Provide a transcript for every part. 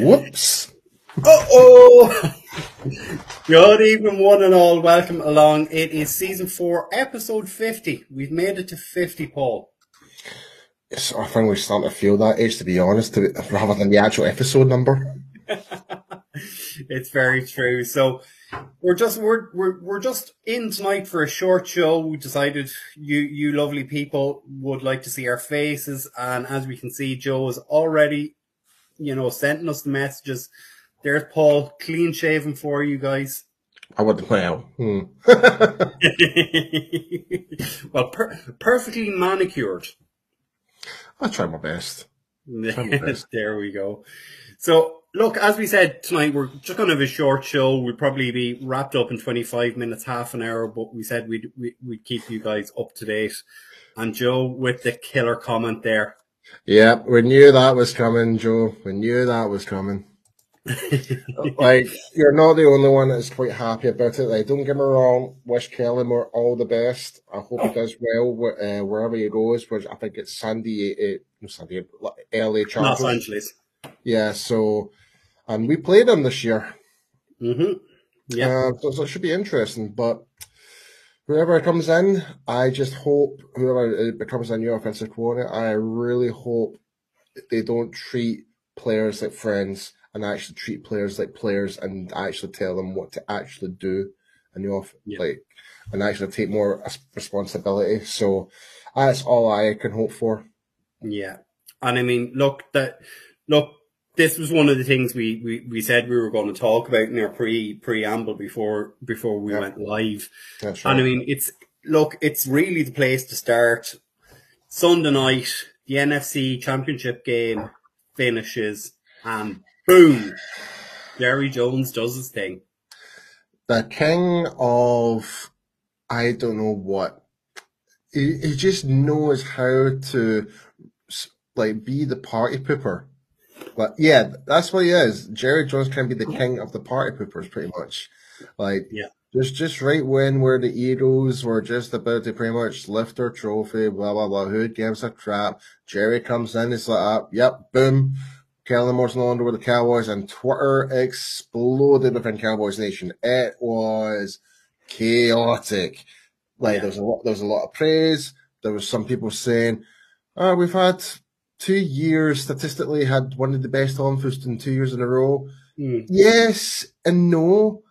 Whoops. Uh oh! Good evening, one and all. Welcome along. It is season four, episode 50. We've made it to 50, Paul. Yes, I think we're starting to feel that age, to be honest, to, rather than the actual episode number. it's very true. So we're just we're, we're we're just in tonight for a short show. We decided you you lovely people would like to see our faces, and as we can see, Joe is already, you know, sending us the messages. There's Paul, clean shaven for you guys. I would well. Hmm. well, per- perfectly manicured. I try my best. Try my best. there we go. So, look, as we said tonight, we're just going to have a short show. We'll probably be wrapped up in 25 minutes, half an hour, but we said we'd, we'd keep you guys up to date. And Joe, with the killer comment there. Yeah, we knew that was coming, Joe. We knew that was coming. like you're not the only one that's quite happy about it. Like, don't get me wrong. Wish Kellen Moore all the best. I hope he does well uh, wherever he goes. Which I think it's Sandy, uh, no Sandy, LA Chargers. Los Angeles. Yeah. So, and we played him this year. Mm-hmm. Yeah. Uh, so, so, it should be interesting. But whoever comes in, I just hope whoever uh, becomes a new offensive coordinator, I really hope they don't treat players like friends and actually treat players like players and actually tell them what to actually do and you know, yeah. like and actually take more responsibility. So that's all I can hope for. Yeah, and I mean, look that look. This was one of the things we, we, we said we were going to talk about in our pre preamble before before we yeah. went live. That's right. And I mean, it's look, it's really the place to start. Sunday night, the NFC Championship game finishes, and Boom. Jerry Jones does his thing. The king of I don't know what. He, he just knows how to like be the party pooper. But yeah, that's what he is. Jerry Jones can be the king of the party poopers, pretty much. Like, yeah. Just, just right when where the Eagles were just about to pretty much lift their trophy, blah blah blah. Who gives a crap? Jerry comes in, he's like, yep, boom, Kellen Moore's no longer with the Cowboys, and Twitter exploded within Cowboys Nation. It was chaotic. Like yeah. there was a lot, there was a lot of praise. There was some people saying, "Oh, we've had two years statistically had one of the best on-foots in two years in a row." Mm. Yes and no.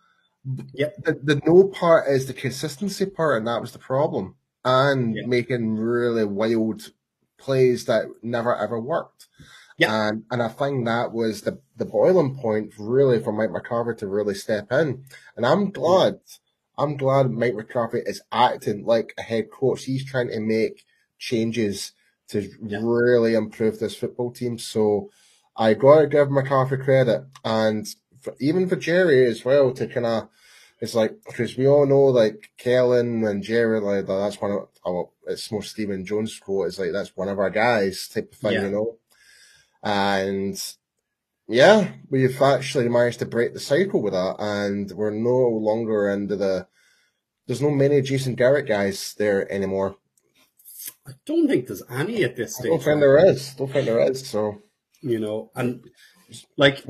Yep. The, the no part is the consistency part, and that was the problem. And yep. making really wild plays that never ever worked. Yeah. And, and I think that was the, the boiling point really for Mike McCarthy to really step in. And I'm glad, I'm glad Mike McCarthy is acting like a head coach. He's trying to make changes to yeah. really improve this football team. So I gotta give McCarthy credit and for, even for Jerry as well to kind of, it's like, because we all know like Kellen and Jerry, like that's one of, our. it's more Stephen Jones quote. It's like, that's one of our guys type of thing, yeah. you know? And yeah, we've actually managed to break the cycle with that, and we're no longer into the. There's no many Jason Garrett guys there anymore. I don't think there's any at this stage. I don't think there is. Don't think there is. So you know, and like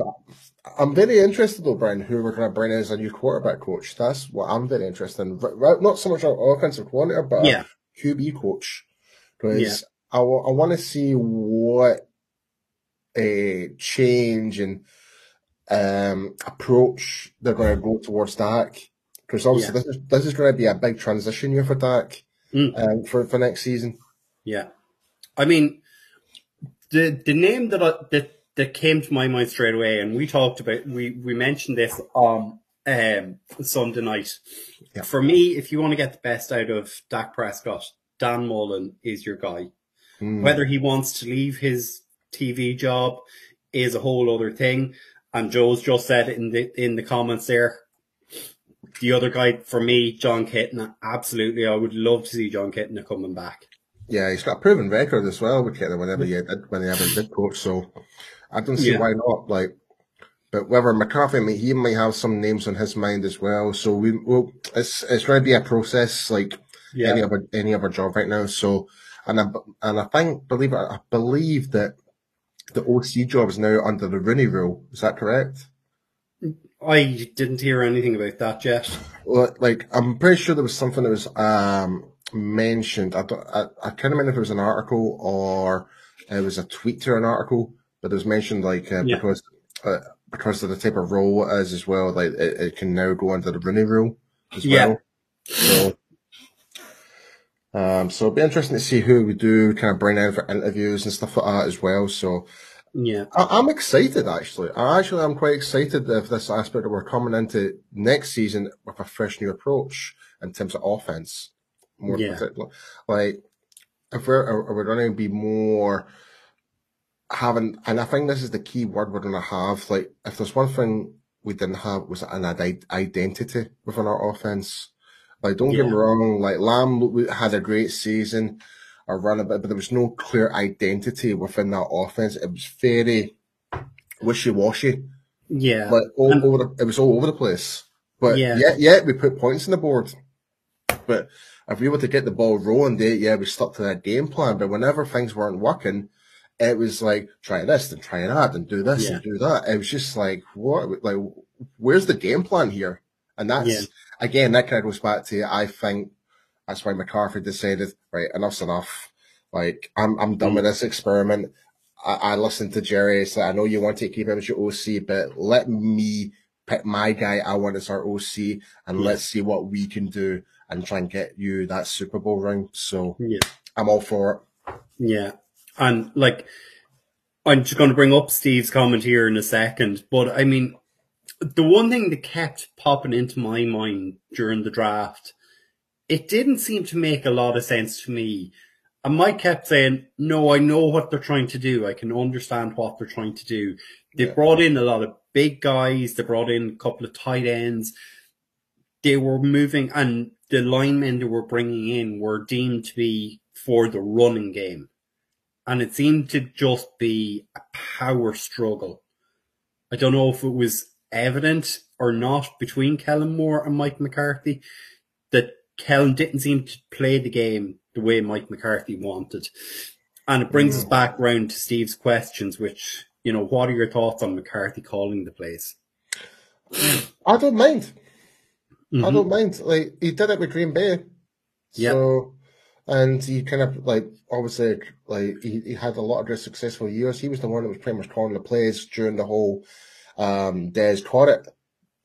I'm very interested though, Brian, who we're going to bring in as a new quarterback coach. That's what I'm very interested in. Not so much an offensive coordinator, but yeah. QB coach. Because yeah. I, w- I want to see what a change and um, approach they're going to go towards Dak. Because obviously yeah. this is this is going to be a big transition year for Dak mm. um, for for next season. Yeah, I mean the the name that I, that that came to my mind straight away, and we talked about we we mentioned this on um, Sunday night. Yeah. For me, if you want to get the best out of Dak Prescott, Dan Mullen is your guy. Mm. Whether he wants to leave his TV job is a whole other thing. And Joe's just said in the in the comments there. The other guy for me, Jon Kitna, absolutely. I would love to see Jon Kitna coming back. Yeah, he's got a proven record as well with Kitna whenever he did, when he did coach. So I don't see yeah. why not. Like, but whether McCarthy, he might have some names on his mind as well. So we, well, it's it's going to be a process like yeah. any other any other job right now. So, and I and I think believe I believe that the OC job is now under the Rooney rule. Is that correct? I didn't hear anything about that yet. Like, I'm pretty sure there was something that was um, mentioned. I, don't, I, I can't remember if it was an article or it was a tweet to an article, but it was mentioned like uh, yeah. because uh, because of the type of role it is as well. Like it, it can now go under the Rooney rule as yeah. well. So um, so it'll be interesting to see who we do kind of bring in for interviews and stuff like that as well. So yeah, I, am excited actually. I actually I'm quite excited of this aspect that we're coming into next season with a fresh new approach in terms of offense. More yeah. particular, like if we're are we going to be more having, and I think this is the key word we're going to have. Like if there's one thing we didn't have was an identity within our offense like, don't yeah. get me wrong. Like Lamb had a great season, a run a bit, but there was no clear identity within that offense. It was very wishy washy. Yeah, like all over. The, it was all over the place. But yeah, yeah, yeah, we put points on the board. But if we were to get the ball rolling, they, yeah, we stuck to that game plan. But whenever things weren't working, it was like try this and try that and do this yeah. and do that. It was just like what, like where's the game plan here? And that's yeah again, that kind of goes back to I think that's why McCarthy decided, right, enough's enough. Like, I'm I'm done mm. with this experiment. I, I listened to Jerry say, I know you want to keep him as your OC, but let me pick my guy I want as our OC and yeah. let's see what we can do and try and get you that Super Bowl ring. So yeah. I'm all for it. Yeah. And like, I'm just going to bring up Steve's comment here in a second, but I mean, the one thing that kept popping into my mind during the draft, it didn't seem to make a lot of sense to me. And Mike kept saying, no, I know what they're trying to do. I can understand what they're trying to do. They yeah. brought in a lot of big guys. They brought in a couple of tight ends. They were moving and the linemen they were bringing in were deemed to be for the running game. And it seemed to just be a power struggle. I don't know if it was evident or not between Kellen Moore and Mike McCarthy that Kellen didn't seem to play the game the way Mike McCarthy wanted. And it brings us back round to Steve's questions, which, you know, what are your thoughts on McCarthy calling the plays? I don't mind. Mm-hmm. I don't mind. Like, he did it with Green Bay. Yeah. So, and he kind of, like, obviously, like, he, he had a lot of successful years. He was the one that was pretty much calling the plays during the whole um, Des it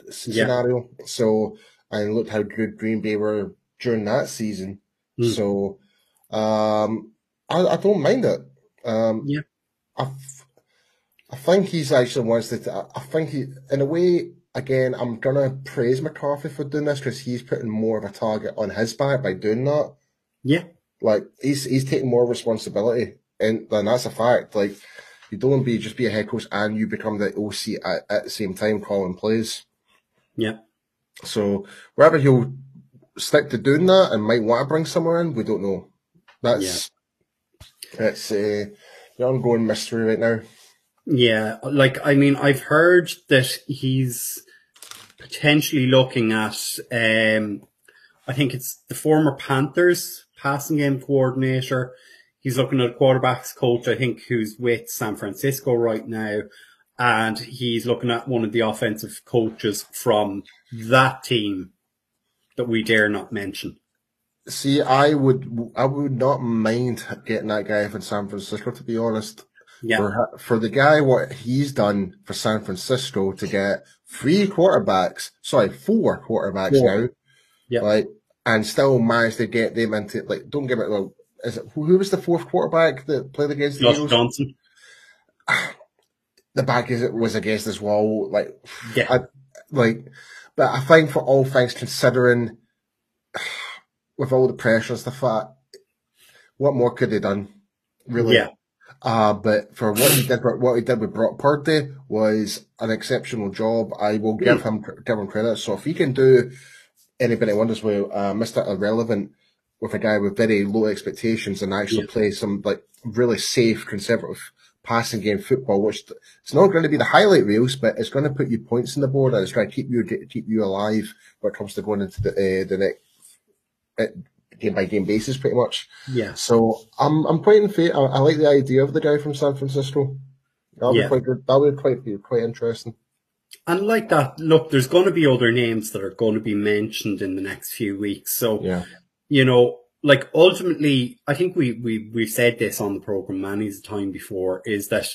scenario. Yeah. So, and looked how good Green Bay were during that season. Mm. So, um, I, I don't mind it. Um, yeah. I, I think he's actually wants to, I think he, in a way, again, I'm going to praise McCarthy for doing this because he's putting more of a target on his back by doing that. Yeah. Like, he's, he's taking more responsibility. And, that's a fact. Like, you don't be just be a head coach and you become the OC at, at the same time calling plays. Yeah. So whether he'll stick to doing that and might want to bring someone in, we don't know. That's yeah. it's uh, the ongoing mystery right now. Yeah, like I mean, I've heard that he's potentially looking at. Um, I think it's the former Panthers passing game coordinator He's looking at a quarterbacks coach, I think, who's with San Francisco right now. And he's looking at one of the offensive coaches from that team that we dare not mention. See, I would, I would not mind getting that guy from San Francisco, to be honest. Yeah. For, for the guy, what he's done for San Francisco to get three quarterbacks, sorry, four quarterbacks four. now. Yeah. Like, and still managed to get them into, like, don't give it, like, is it, who was the fourth quarterback that played against the Josh Eagles? Johnson. The back is it was against as well. Like, yeah, I, like, but I think for all things considering, with all the pressures, the fact, what more could they done? Really? Yeah. Uh, but for what he did, what he did with Brock Purdy was an exceptional job. I will give him give him credit. So if he can do anybody wonders with uh, Mr. Irrelevant with a guy with very low expectations and actually yeah. play some like really safe, conservative passing game football, which it's not going to be the highlight reels, but it's going to put you points in the board and it's going to keep you keep you alive when it comes to going into the uh, the next game by game basis, pretty much. Yeah. So I'm I'm quite in favor. I, I, like the idea of the guy from San Francisco. That would Yeah. be quite good. That would quite be quite interesting. And like that, look, there's going to be other names that are going to be mentioned in the next few weeks. So, Yeah. you know, like ultimately, I think we, we, we've said this on the program many a time before is that,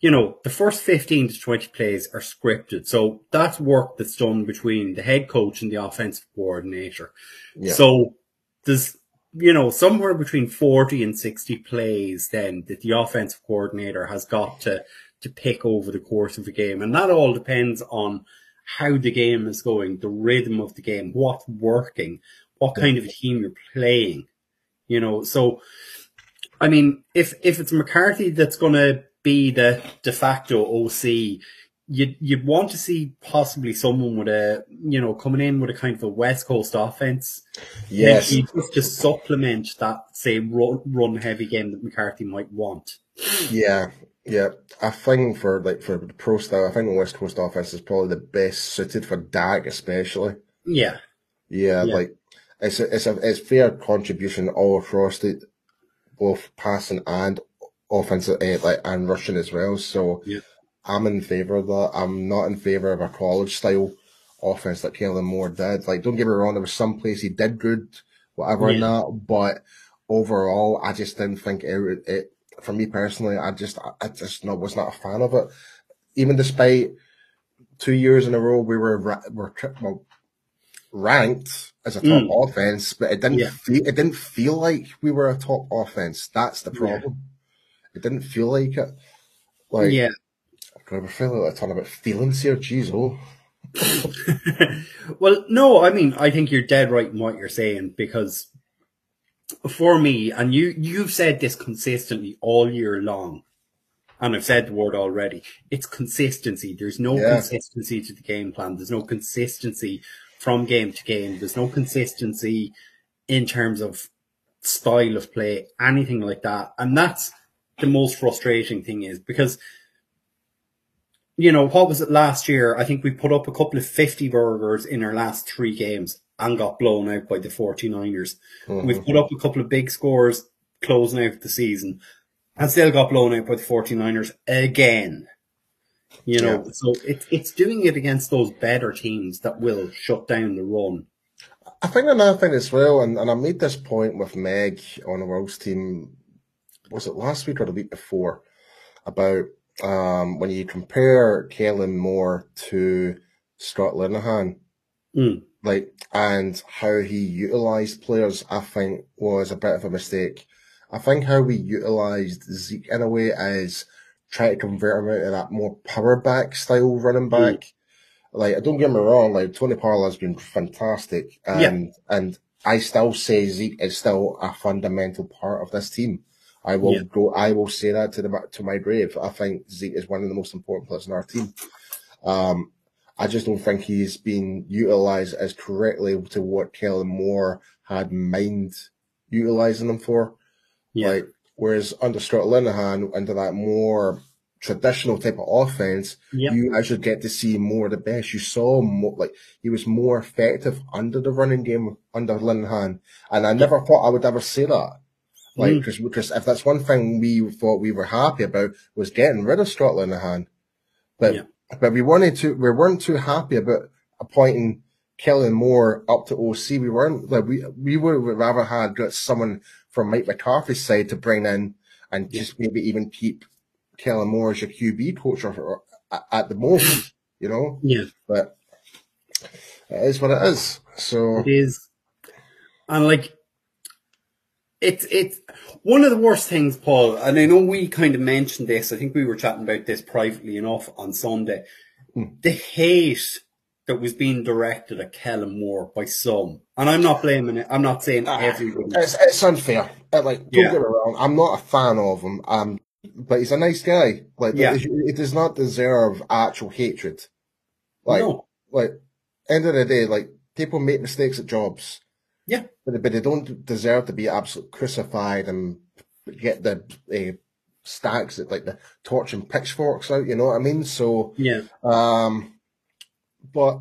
you know, the first 15 to 20 plays are scripted. So that's work that's done between the head coach and the offensive coordinator. Yeah. So there's, you know, somewhere between 40 and 60 plays then that the offensive coordinator has got to, to pick over the course of the game. And that all depends on how the game is going, the rhythm of the game, what's working, what kind of a team you're playing, you know. So, I mean, if, if it's McCarthy that's going to be the de facto OC, you'd, you'd want to see possibly someone with a, you know, coming in with a kind of a West Coast offense. Yes. Just to supplement that, say, run, run heavy game that McCarthy might want. Yeah, yeah. I think for like for the pro style, I think the West Coast offense is probably the best suited for Dak, especially. Yeah. Yeah, Yeah. like it's a, it's a it's fair contribution all across the both passing and offensive, eh, like and rushing as well. So Yeah. I'm in favor of that. I'm not in favor of a college style offense that Kellen Moore did. Like, don't get me wrong, there was some place he did good, whatever in Yeah. that, but overall, I just didn't think it. it for me personally, I just I- just no, was not a fan of it. Even despite two years in a row we were ra- were tri- well, ranked as a top Mm. offense, but it didn't Yeah. feel it didn't feel like we were a top offense. That's the Yeah. problem. It didn't feel like it. Like yeah. God, we're feeling like a ton about feelings here. Jeez, oh. well, no, I mean, I think you're dead right in what you're saying because for me, and you, you've said this consistently all year long, and I've said the word already, it's consistency. There's no Yeah. consistency to the game plan. There's no consistency from game to game. There's no consistency in terms of style of play, anything like that. And that's the most frustrating thing is because you know, what was it last year? I think we put up a couple of 50 burgers in our last three games and got blown out by the 49ers. Mhm. We've put up a couple of big scores closing out the season and still got blown out by the 49ers again. You know, Yeah. so it, it's doing it against those better teams that will shut down the run. I think another thing as well, and, and I made this point with Meg on the World's team, was it last week or the week before, about um, when you compare Kellen Moore to Scott Linehan, Mm. like, and how he utilized players, I think was a bit of a mistake. I think how we utilized Zeke in a way is try to convert him into that more power back style running back. Like, don't get me wrong, like Tony Pollard has been fantastic, and and I still say Zeke is still a fundamental part of this team. I will Yeah. go. I will say that to the to my grave. I think Zeke is one of the most important players in our team. Um, I just don't think he's been utilized as correctly to what Kellen Moore had in mind utilizing him for. Yeah. Like, whereas under Stuart Linehan, into that more traditional type of offense, Yeah. you actually get to see more of the best. You saw more, like, he was more effective under the running game under Linehan. And I never thought I would ever say that. Like, Mm. because if that's one thing we thought we were happy about was getting rid of Stuart Linehan. But, Yeah. but we wanted to, we weren't too happy about appointing Kellen Moore up to OC. We weren't, like, we, we would rather had got someone from Mike McCarthy's side to bring in and Yeah. just maybe even keep Kellen Moore as your QB coach or, or at- at the moment, you know. Yeah. But it is what it is. So It is, and like, it's it's one of the worst things, Paul. And I know we kind of mentioned this. I think we were chatting about this privately enough on Sunday. Hmm. The hate that was being directed at Kellen Moore by some, and I'm not blaming it. I'm not saying Ah, everybody. it's it's unfair. Uh, Like, don't Yeah. get me wrong. I'm not a fan of him. Um, but he's a nice guy. Like, Yeah. it does not deserve actual hatred. Like, no, like, end of the day, like people make mistakes at jobs. Yeah. but but they don't deserve to be absolutely crucified and get the uh, stacks like the torch and pitchforks out. You know what I mean? So, yeah, um, but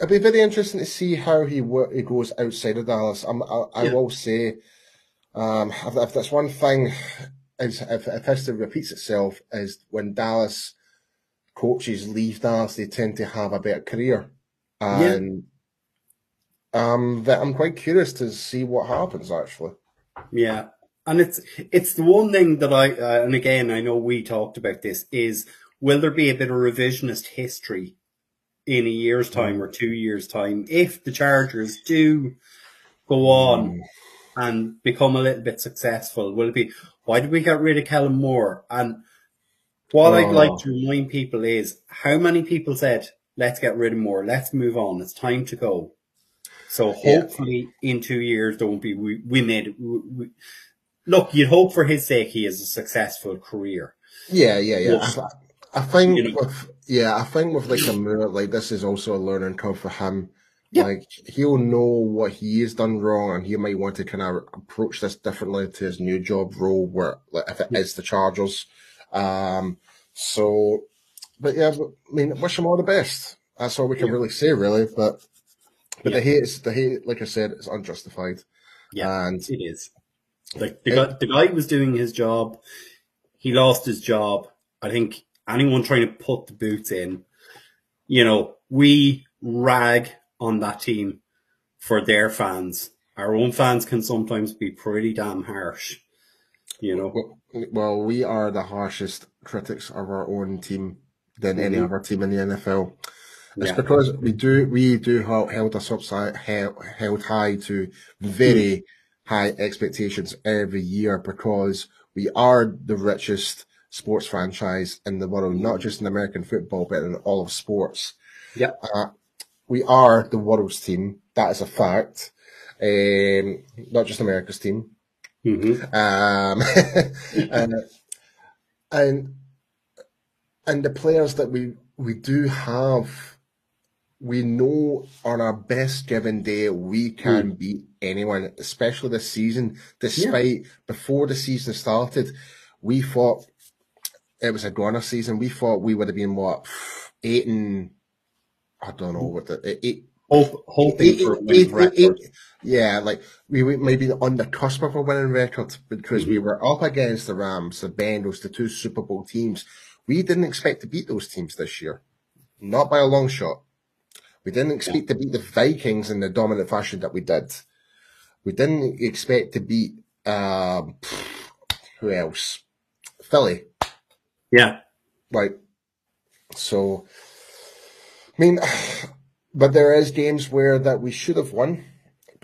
it'd be very interesting to see how he wo- he goes outside of Dallas. I'm, I, I Yeah. will say, um, if, if that's one thing, is if, if history repeats itself, is when Dallas coaches leave Dallas, they tend to have a better career, and um, that I'm quite curious to see what happens actually. Yeah, and it's it's the one thing that I uh, and again I know we talked about this is will there be a bit of revisionist history in a year's time or two years time if the Chargers do go on Mm. and become a little bit successful? Will it be why did we get rid of Kellen Moore? And what I'd Oh. like to remind people is how many people said let's get rid of Moore, let's move on, it's time to go. So Yeah. hopefully in two years there won't be we, we made we, we, look. You'd hope for his sake he has a successful career. Yeah, yeah, yeah. Yeah. I, I think You know. with yeah, I think with like a Moore, like this is also a learning curve for him. Yeah. Like he'll know what he has done wrong, and he might want to kind of approach this differently to his new job role, where like, if it is the Chargers. Um, so, but yeah, I mean, wish him all the best. That's all we can Yeah. really say, really. But but Yeah. the hate is the hate, like I said, is unjustified. Yeah, and it is. Like the guy, the guy was doing his job. He lost his job. I think anyone trying to put the boots in, you know, we rag on that team for their fans. Our own fans can sometimes be pretty damn harsh. You know, Well, well, we are the harshest critics of our own team than any Mhm. other team in the NFL. It's Yeah. because we do we do hold, held us upside held, held high to very high expectations every year because we are the richest sports franchise in the world, not just in American football but in all of sports. Yeah. Uh, we are the world's team. That is a fact. Um, not just America's team. hmm Um, and, and and the players that we we do have, we know on our best given day we can hmm. beat anyone, especially this season. Despite before the season started, we thought it was a goner season. We thought we would have been what eight and I don't know what the eight Hope, hoping Eight- for a winning eight- record. eight- yeah, like we were maybe on the cusp of a winning record because hmm. we were up against the Rams, the Bengals, the two Super Bowl teams. We didn't expect to beat those teams this year, not by a long shot. We didn't expect to beat the Vikings in the dominant fashion that we did. We didn't expect to beat um, who else? Philly. Yeah, Right. So, I mean, but there is games where that we should have won,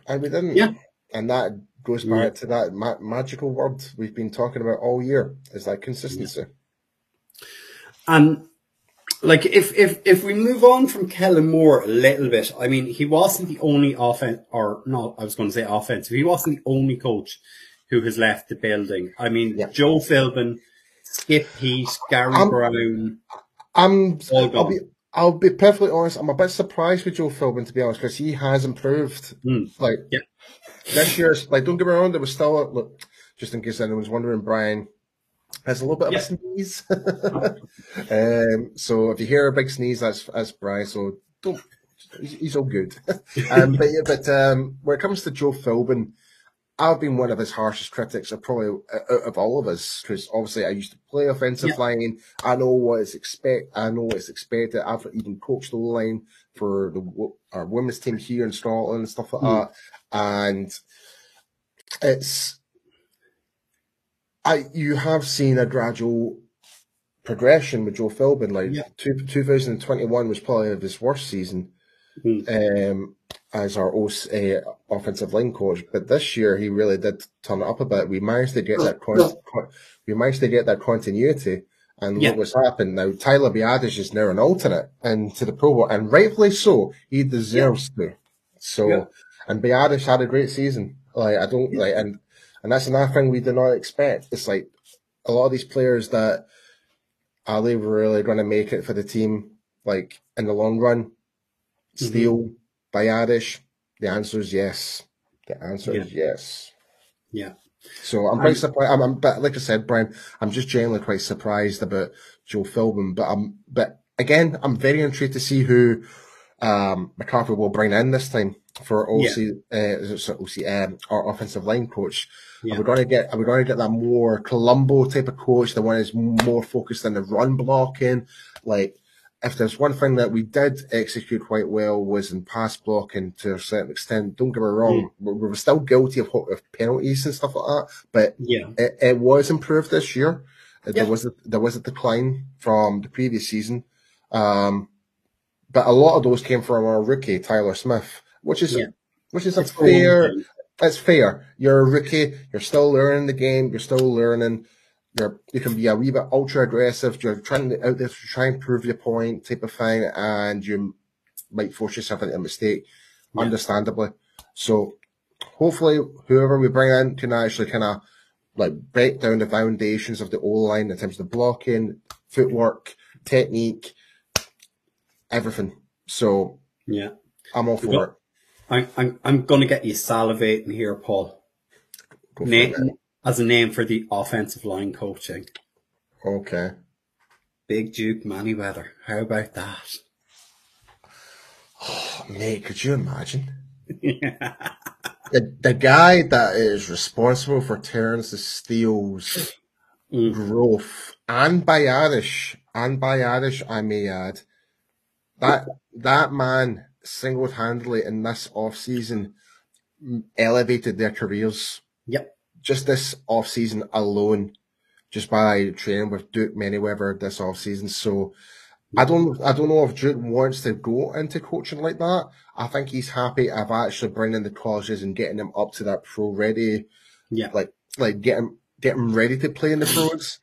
and we didn't. Yeah. And that goes Yeah. back to that ma- magical word we've been talking about all year. Is that consistency? And like if if if we move on from Kellen Moore a little bit, I mean he wasn't the only offense or not I was going to say offensive. He wasn't the only coach who has left the building. I mean Yeah. Joe Philbin, Skip Heath, Gary Um, Brown, I'm. all I'll gone. be. I'll be perfectly honest. I'm a bit surprised with Joe Philbin, to be honest, because he has improved. Mm. Like Yeah. this year's, like don't get me wrong, there was still a, look. Just in case anyone's wondering, Brian has a little bit of Yeah. a sneeze. um, so if you hear a big sneeze, that's that's Brian. So don't. He's, he's all good. um, but yeah, but um, when it comes to Joe Philbin, I've been one of his harshest critics of probably uh, of all of us because obviously I used to play offensive Yeah. line. I know what is expect. I know what's expected. I've even coached the line for the our women's team here in Scotland and stuff like Mm. that. And it's I you have seen a gradual progression with Joe Philbin. Like Yeah. two, 2021 was probably his worst season um, as our OS, uh, offensive line coach. But this year he really did turn it up a bit. We managed to get that con- con- we managed to get that continuity. And Yeah. look what's happened now. Tyler Biadasz is now an alternate and to the Pro Bowl, and rightfully so. He deserves to. So, Yeah. and Biadasz had a great season. Like I don't like, and and that's another thing we did not expect. It's like a lot of these players that are they really going to make it for the team? Like in the long run, Mhm. Steele, Biadasz. The answer is yes. The answer is yes. Yeah. So I'm quite surprised. I'm, I'm, but like I said, Brian, I'm just generally quite surprised about Joe Philbin. But I'm, but again, I'm very intrigued to see who um, McCarthy will bring in this time for OC, Yeah. uh, sorry, OC, um, our offensive line coach. Yeah. Are we going to get? Are we going to get that more Colombo type of coach? The one is more focused on the run blocking. Like, if there's one thing that we did execute quite well was in pass blocking to a certain extent. Don't get me wrong, we we were still guilty of, of penalties and stuff like that, but Yeah. it, it was improved this year. Uh, There was a, there was a decline from the previous season, um, but a lot of those came from our rookie Tyler Smith, which is Yeah. which is a It's growing fair. pains. It's fair. You're a rookie. You're still learning the game. You're still learning. You're you can be a wee bit ultra aggressive. You're trying to out there to try and prove your point, type of thing, and you might force yourself into a mistake, Yeah. understandably. So hopefully, whoever we bring in can actually kind of like break down the foundations of the O line in terms of the blocking, footwork, technique, everything. So Yeah. I'm all for Go- it. I, I'm, I'm to get you salivating here, Paul. Name, it, as a name for the offensive line coaching. Okay. Big Duke Manyweather. How about that? Oh, mate, could you imagine? The, the guy that is responsible for Terence Steele's Mm. growth and Biadasz and Biadasz, I may add, that that man single handedly in this off season elevated their careers. Yep. Just this off season alone, just by training with Duke Manyweather this off season. So I don't I don't know if Duke wants to go into coaching like that. I think he's happy of actually bringing the colleges and getting them up to that pro ready Yeah. like like getting getting ready to play in the pros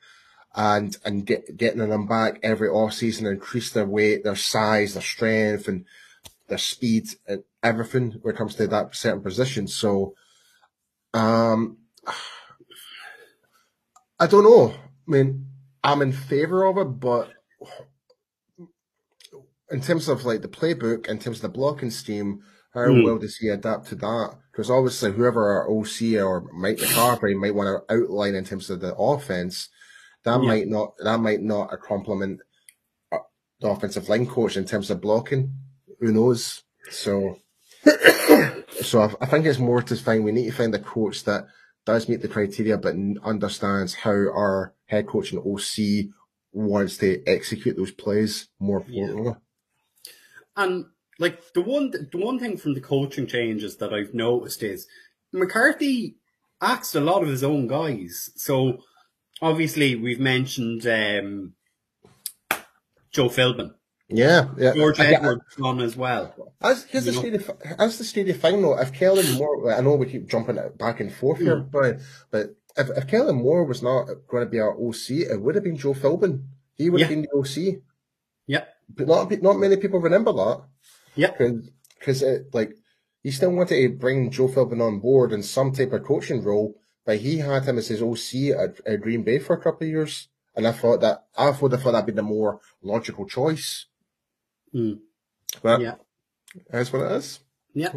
and and get getting them back every off season, increase their weight, their size, their strength, and their speed and everything when it comes to that certain position. So, um, I don't know. I mean, I'm in favor of it, but in terms of like the playbook, in terms of the blocking scheme, how Hmm. well does he adapt to that? Because obviously, whoever our OC or Mike McCarthy might want to outline in terms of the offense, that Yeah. might not that might not complement uh, the offensive line coach in terms of blocking. Who knows? So, so I, I think it's more to find. We need to find a coach that does meet the criteria, but understands how our head coach and OC wants to execute those plays more Yeah. And like the one the one thing from the coaching changes that I've noticed is McCarthy asked a lot of his own guys. So obviously we've mentioned um, Joe Philbin. Yeah, yeah. George I Edwards on as well. As here's the know? steady, as the steady thing though. If Kellen Moore, I know we keep jumping back and forth here, Mm. but but if, if Kellen Moore was not going to be our OC, it would have been Joe Philbin. He would have been the OC. Yep. But not not many people remember that Yep. because it like he still wanted to bring Joe Philbin on board in some type of coaching role, but he had him as his OC at, at Green Bay for a couple of years, and I thought that I would have thought that'd be the more logical choice. Mm. But Yeah. that's what it is. Yeah.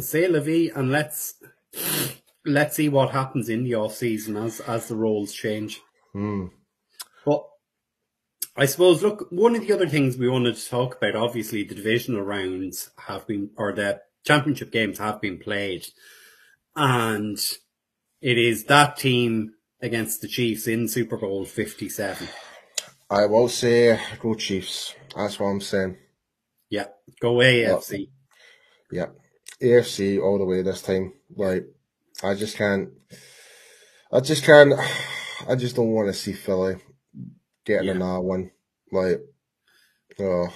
Say vie and let's let's see what happens in the off season as as the roles change. Hmm. But I suppose, look, one of the other things we wanted to talk about, obviously, the divisional rounds have been, or the championship games have been played. And it is that team against the Chiefs in Super Bowl 57. I will say go Chiefs. That's what I'm saying. Yeah, go AFC. Yeah. AFC all the way this time. Like, I just can't, I just can't, I just don't want to see Philly getting Yeah. another one. Like, oh,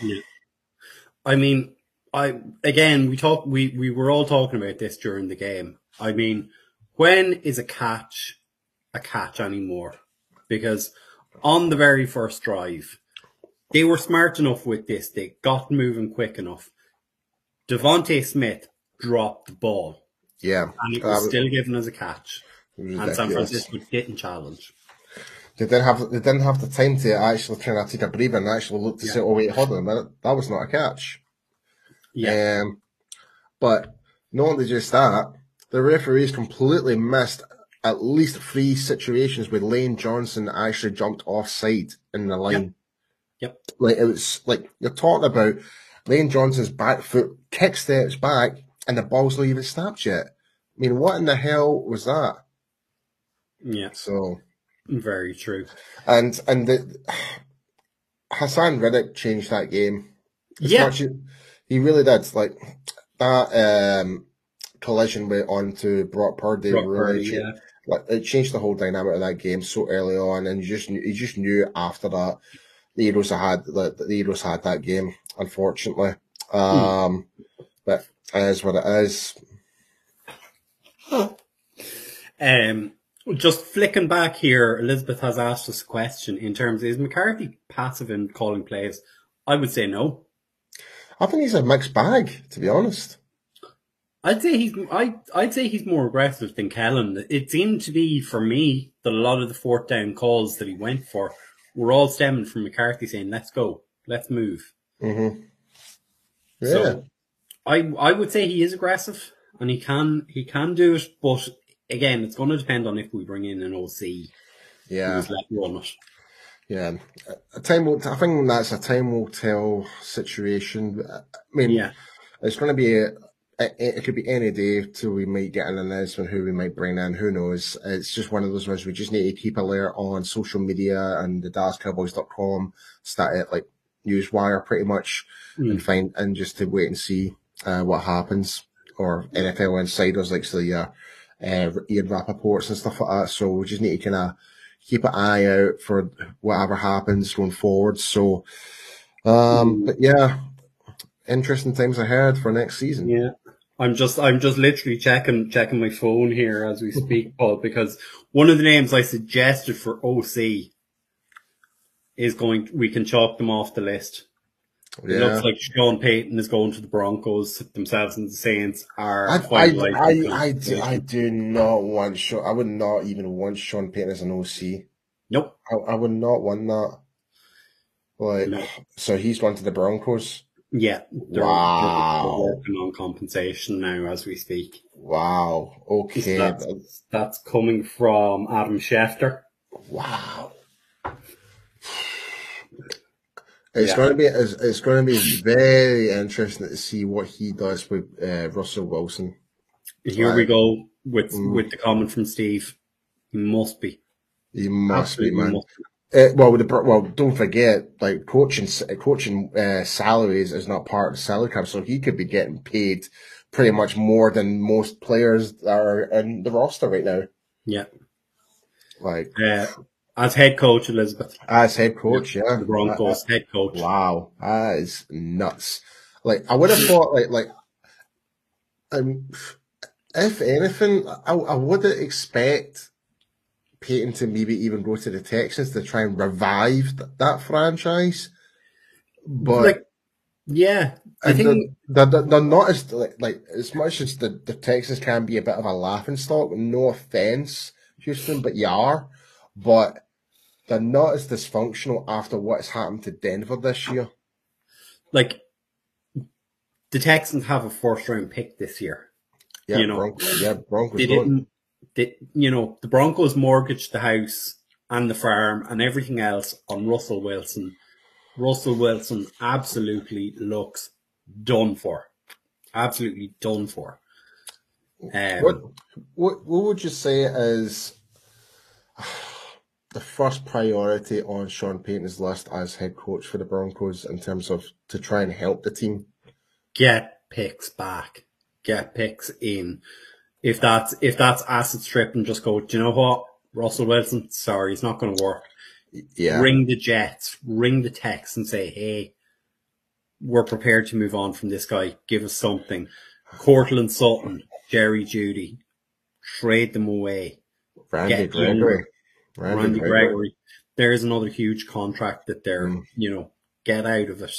I mean, I again we talk we we were all talking about this during the game. I mean, when is a catch a catch anymore? Because on the very first drive, they were smart enough with this. They got moving quick enough. DeVonta Smith dropped the ball, yeah. and it was was- still given as a catch. And San. Francisco didn't challenge. They didn't have, they didn't have the time to actually kind of take a breather and actually look to Yeah. say, oh wait, hold on a minute. That was not a catch. Yeah, Um, but not only just that, the referees completely missed at least three situations where Lane Johnson actually jumped offside in the line. Yep. Like it was like you're talking about Lane Johnson's back foot kick steps back, and the ball's not even snapped yet. I mean, what in the hell was that? Yeah. So very true. And and the Haason Reddick changed that game. As yeah, much, he really did. Like that um, collision went on to Brock Purdy. Brock really Purdy, changed, yeah. like, it changed the whole dynamic of that game so early on, and you just knew, you just knew after that the Heroes had the, the Heroes had that game. Unfortunately, um, but it is what it is. Um, just flicking back here, Elizabeth has asked us a question in terms is McCarthy passive in calling plays? I would say no. I think he's a mixed bag, to be honest. I'd say he's I I'd say he's more aggressive than Kellen. It seemed to be for me that a lot of the fourth down calls that he went for were all stemming from McCarthy saying, "Let's go, let's move." Mm-hmm. Yeah. So I I would say he is aggressive and he can he can do it, but again, it's going to depend on if we bring in an OC yeah. who's let run it. Yeah, a time will. I think that's a time will tell situation. I mean, Yeah. it's going to be. A, it, it could be any day till we might get an announcement who we might bring in. Who knows? It's just one of those ones we just need to keep alert on social media and the DallasCowboys.com stat like newswire pretty much Mm. and find and just to wait and see uh, what happens or NFL insiders like the uh, uh, Ian Rapoports and stuff like that. So we just need to kind of keep an eye out for whatever happens going forward. So, um, but yeah, interesting times ahead for next season. Yeah. I'm just I'm just literally checking checking my phone here as we speak, Paul, because one of the names I suggested for OC is going we can chalk them off the list. It looks like Sean Payton is going to the Broncos themselves and the Saints are I, I, I, I, do, I do not want Sean. I would not even want Sean Payton as an OC. Nope. I, I would not want that. Like, No. so he's gone to the Broncos. Yeah. They're, Wow. they're working on compensation now as we speak. Wow. Okay. That's, that's coming from Adam Schefter. Wow. It's Yeah. going to be it's, it's going to be very interesting to see what he does with uh, Russell Wilson. Here we go with Mm. with the comment from Steve. He must be. He must be man. must be. Uh, well, with the, well, don't forget, like coaching coaching uh, salaries is not part of the salary cap, so he could be getting paid pretty much more than most players that are in the roster right now. Yeah. Like Uh, as head coach, Elizabeth, as head coach, yeah, the Broncos head coach. Wow, that is nuts. Like I would have thought, like like, um, if anything, I, I would expect Payton to maybe even go to the Texans to try and revive th- that franchise. But Like, yeah, I think they're, they're, they're not as like, as much as the, the Texans can be a bit of a laughing stock. No offense, Houston, but you are. But they're not as dysfunctional after what's happened to Denver this year. like the Texans have a first round pick this year. Yeah, You know, Broncos, yeah, Broncos. They didn't. You know, the Broncos mortgaged the house and the farm and everything else on Russell Wilson. Russell Wilson absolutely looks done for. Absolutely done for. Um, What, what what would you say is the first priority on Sean Payton's list as head coach for the Broncos in terms of to try and help the team? get picks back, get picks in. If that's if that's asset strip and just go, do you know what, Russell Wilson? Sorry, it's not going to work. Yeah, Ring the Jets, ring the Tex, and say, hey, we're prepared to move on from this guy. Give us something. Courtland Sutton, Jerry Jeudy, trade them away. Randy get Gregory. Randy, Randy Gregory. Gregory. There's another huge contract that they're, Mm. you know, get out of it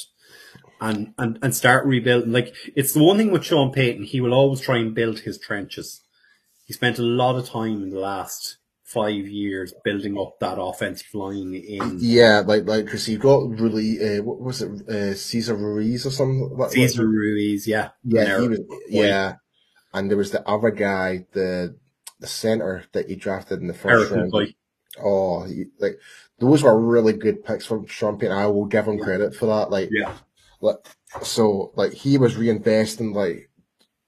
and, and, and start rebuilding. Like, it's the one thing with Sean Payton, he will always try and build his trenches. He spent a lot of time in the last five years building up that offense flying in Yeah, like like because he got really uh, what was it uh, Cesar Ruiz or something? Cesar what- Ruiz, yeah. yeah, he was yeah, and there was the other guy, the the center that he drafted in the first Eric round. Oh, he, like those were really good picks from Sean Payton. I will give him Yeah. credit for that. Like, Yeah. Like So like he was reinvesting, like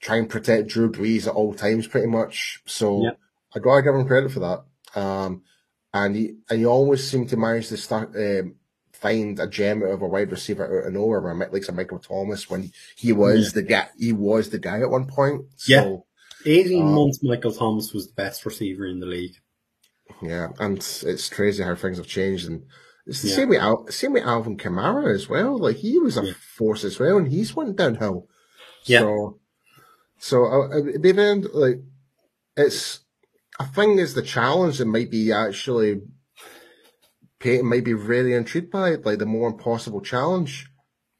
trying to protect Drew Brees at all times, pretty much. So Yeah. I gotta give him credit for that. Um, and he and he always seemed to manage to start um, find a gem out of a wide receiver out of nowhere, where like some Michael Thomas when he was the guy. He was the guy at one point. So, 18 Um, months, Michael Thomas was the best receiver in the league. Yeah, and it's crazy how things have changed, and it's the Yeah. same with Al- same with Alvin Kamara as well. Like he was a Yeah. force as well, and he's went downhill. Yeah. So, so uh, uh, end like it's. I think is the challenge that might be actually. Payton might be really intrigued by it, like the more impossible challenge.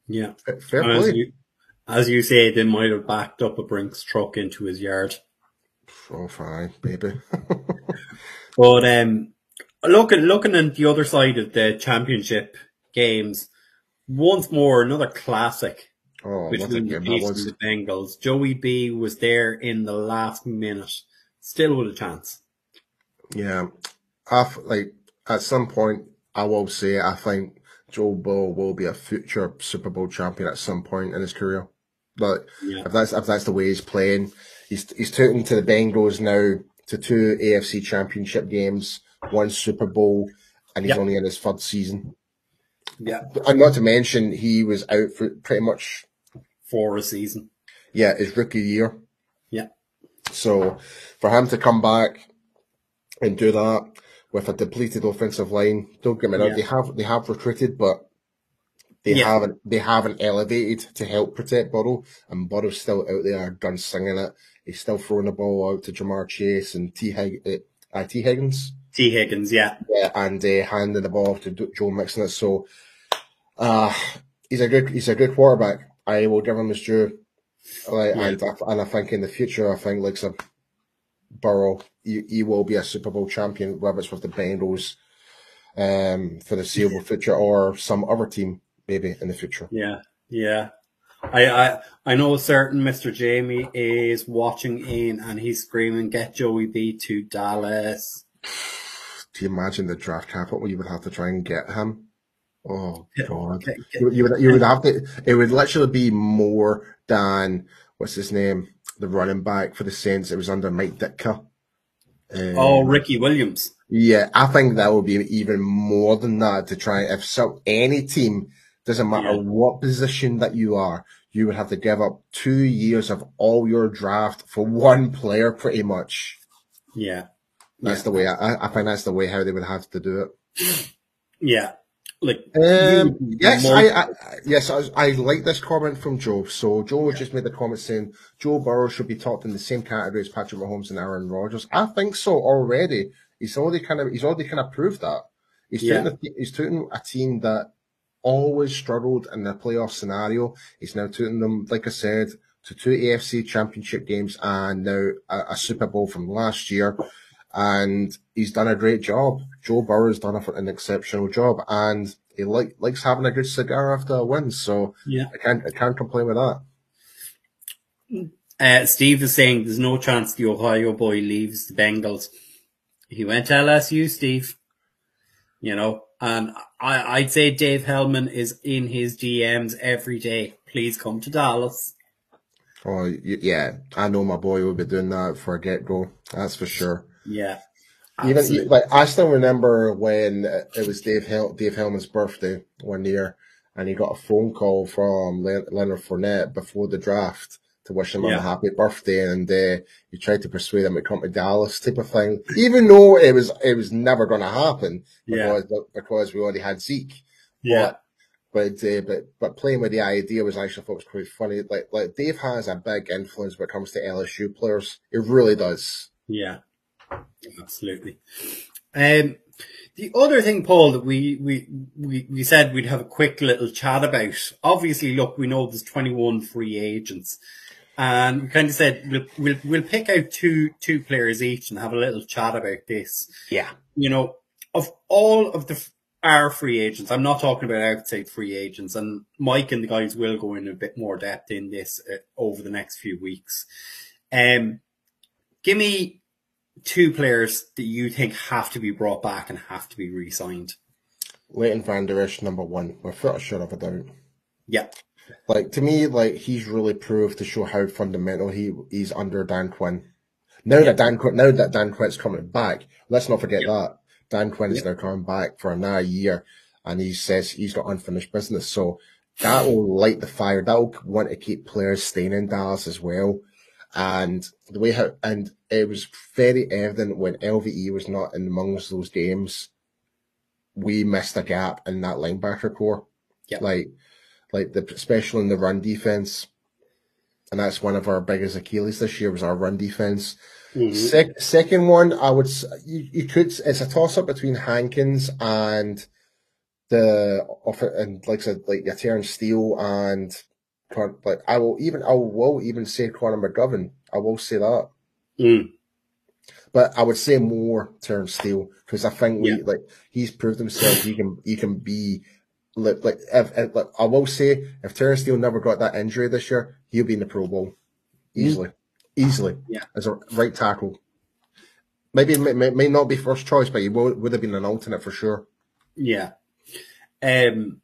Yeah. Fair And as play. you, as you say, they might have backed up a Brinks truck into his yard. Oh, fine, baby. But um, looking looking at the other side of the championship games, once more another classic oh, what a between the Chiefs was. and the Bengals. Joey B was there in the last minute, still with a chance. Yeah, I like at some point I will say I think Joe Burrow will be a future Super Bowl champion at some point in his career. But Yeah, if that's if that's the way he's playing, he's he's taken to the Bengals now to two AFC Championship games, one Super Bowl, and he's Yep. only in his third season. yeah, And not to mention he was out for pretty much for a season. yeah his rookie year. Yeah, So for him to come back and do that with a depleted offensive line, don't get me wrong, Yeah. they have they have recruited, but they Yeah. haven't they haven't elevated to help protect Burrow, and Burrow's still out there gunslinging it. He's still throwing the ball out to Ja'Marr Chase and T. Hig- uh, uh, Tee Higgins, Tee Higgins. Yeah, yeah, and uh, handing the ball off to Joe Mixon. So, uh he's a good he's a good quarterback. I will give him his due. Like, Yeah. and, I, and I think in the future, I think like some Burrow, he, he will be a Super Bowl champion, whether it's with the Bengals, um, for the foreseeable future, or some other team maybe in the future. yeah, yeah. I, I I know a certain Mr. Jamie is watching in and he's screaming, "Get Joey B to Dallas!" Do you imagine the draft capital you would have to try and get him? Oh God, you, you would you would have to. It would literally be more than what's his name, the running back for the Saints. It was under Mike Ditka. Um, Oh, Ricky Williams. Yeah, I think that would be even more than that to try. If so, any team doesn't matter Yeah. what position that you are, you would have to give up two years of all your draft for one player, pretty much. Yeah, That's Yeah. the way. I, I think that's the way how they would have to do it. yeah. Like Um, yes, more- I, I yes, I, I like this comment from Joe. So Joe just made the comment saying Joe Burrow should be topped in the same category as Patrick Mahomes and Aaron Rodgers. I think so already. He's already kind of he's already kind of proved that. He's Yeah. a, he's taking a team that always struggled in the playoff scenario. He's now taking them, like I said, to two AFC Championship games and now a, a Super Bowl from last year. And he's done a great job. Joe Burrow's done a, an exceptional job, and he like likes having a good cigar after a win. So yeah. I can't I can't complain with that. Uh, Steve is saying there's no chance the Ohio boy leaves the Bengals. He went to LSU, Steve. You know, and I, I'd say Dave Hellman is in his DMs every day. Please come to Dallas. Oh yeah, I know my boy will be doing that for a get go. That's for sure. Yeah. Even like I still remember when it was Dave Hel- Dave Hellman's birthday one year, and he got a phone call from Le- Leonard Fournette before the draft to wish him Yeah. a happy birthday, and uh, he tried to persuade him to come to Dallas, type of thing. Even though it was it was never going to happen Yeah. because because we already had Zeke. yeah. But uh, but but playing with the idea was actually I thought was quite funny. Like like Dave has a big influence when it comes to LSU players. It really does. Yeah, absolutely. Um, the other thing, Paul, that we, we, we, we said we'd have a quick little chat about. Obviously, look, we know there's 21 free agents, and we kind of said we'll, we'll, we'll pick out two, two players each and have a little chat about this. Yeah. You know, of all of the, our free agents, I'm not talking about outside free agents, and Mike and the guys will go in a bit more depth in this uh, over the next few weeks. Um, give me two players that you think have to be brought back and have to be re-signed. Leighton Vander Esch, number one, without a shadow of a doubt. Yeah, Like to me, like he's really proved to show how fundamental he he's under Dan Quinn. Now Yeah. that Dan Quinn, now that Dan Quinn's coming back, let's not forget Yeah. that Dan Quinn is Yeah. now coming back for another year, and he says he's got unfinished business. So that will light the fire. That will want to keep players staying in Dallas as well. And the way how and it was very evident when LVE was not in amongst those games, we missed a gap in that linebacker core. Yeah. Like, like the especially in the run defense, and that's one of our biggest Achilles this year was our run defense. Mhm. Sec- second one, I would you, you could it's a toss up between Hankins and the offer and like I said like your Terence Steele and like I will even I will even say Connor McGovern. I will say that. Mm. But I would say more Terence Steele because I think we like he's proved himself. He can he can be like like if, if like, I will say if Terence Steele never got that injury this year, he'll be in the Pro Bowl easily, easily. Yeah. as a right tackle. Maybe may, may, may not be first choice, but he would, would have been an alternate for sure. Yeah. Um,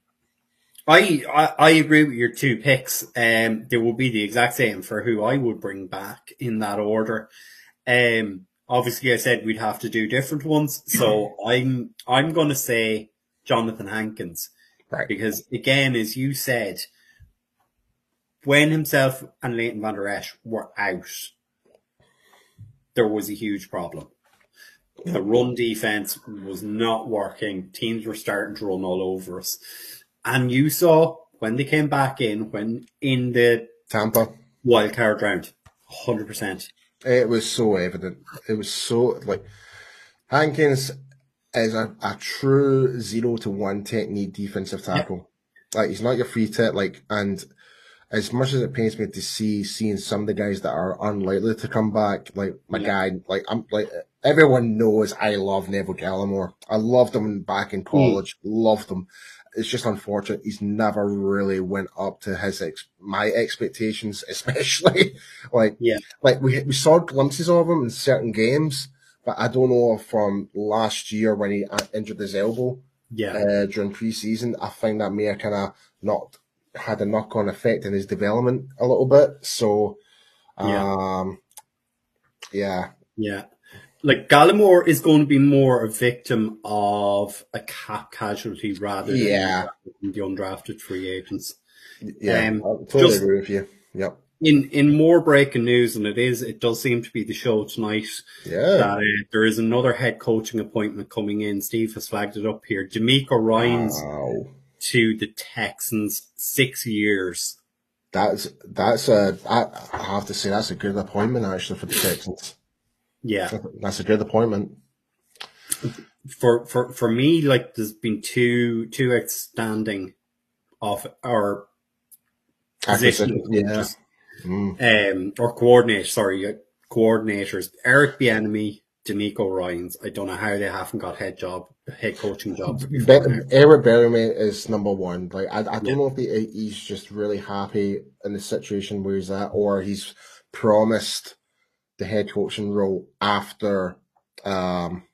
I, I I agree with your two picks. Um, they will be the exact same for who I would bring back in that order. Um, obviously, I said we'd have to do different ones, so I'm I'm going to say Johnathan Hankins Right. because again, as you said, when himself and Leighton Vander Esch were out, there was a huge problem. The run defense was not working. Teams were starting to run all over us. And you saw when they came back in, when in the Tampa. wild card round, 100%. It was so evident. It was so like Hankins is a, a true zero to one technique defensive tackle. Like he's not your free tip. Like and as much as it pains me to see seeing some of the guys that are unlikely to come back, like my Yeah. guy, like I'm like everyone knows I love Neville Gallimore. I loved him back in mm. college. Loved him. It's just unfortunate he's never really went up to his ex- my expectations, especially like Yeah. like we we saw glimpses of him in certain games, but I don't know if from last year when he uh, injured his elbow Yeah. uh, during preseason. I think that may have kind of not had a knock on effect in his development a little bit. So, Yeah. um, yeah, Yeah. Like Gallimore is going to be more a victim of a cap casualty rather than Yeah. the undrafted free agents. yeah, Um, I totally just- agree with you. Yep. In in more breaking news, and it is, it does seem to be the show tonight. Yeah. that uh, there is another head coaching appointment coming in. Steve has flagged it up here. DeMeco Ryans Wow. to the Texans, six years. That's that's a I, I have to say that's a good appointment actually for the Texans. Yeah, That's a good appointment. for for for me, like there's been two two outstanding of our position yeah. Mm. um, or coordinators. Sorry, coordinators. Eric Bieniemy, DeMeco Ryans. I don't know how they haven't got head job, head coaching jobs. Be- Eric Bellamy is number one. Like I, I don't Yeah. know if he, he's just really happy in the situation where he's at, or he's promised the head coaching role after um,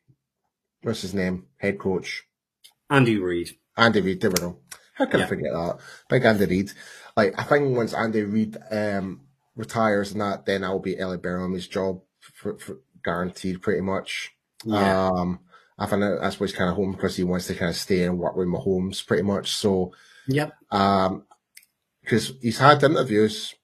what's his name, head coach Andy Reid. Andy Reid. There we go. How can Yeah. I forget that? Big Andy Reid. Like I think once Andy Reid um, retires and that, then I'll be Ellie Bellamy's job for, for guaranteed, pretty much. Yeah, Um, I think that- that's what he's kind of home because he wants to kind of stay and work with Mahomes pretty much. So, yep, um, because he's had interviews,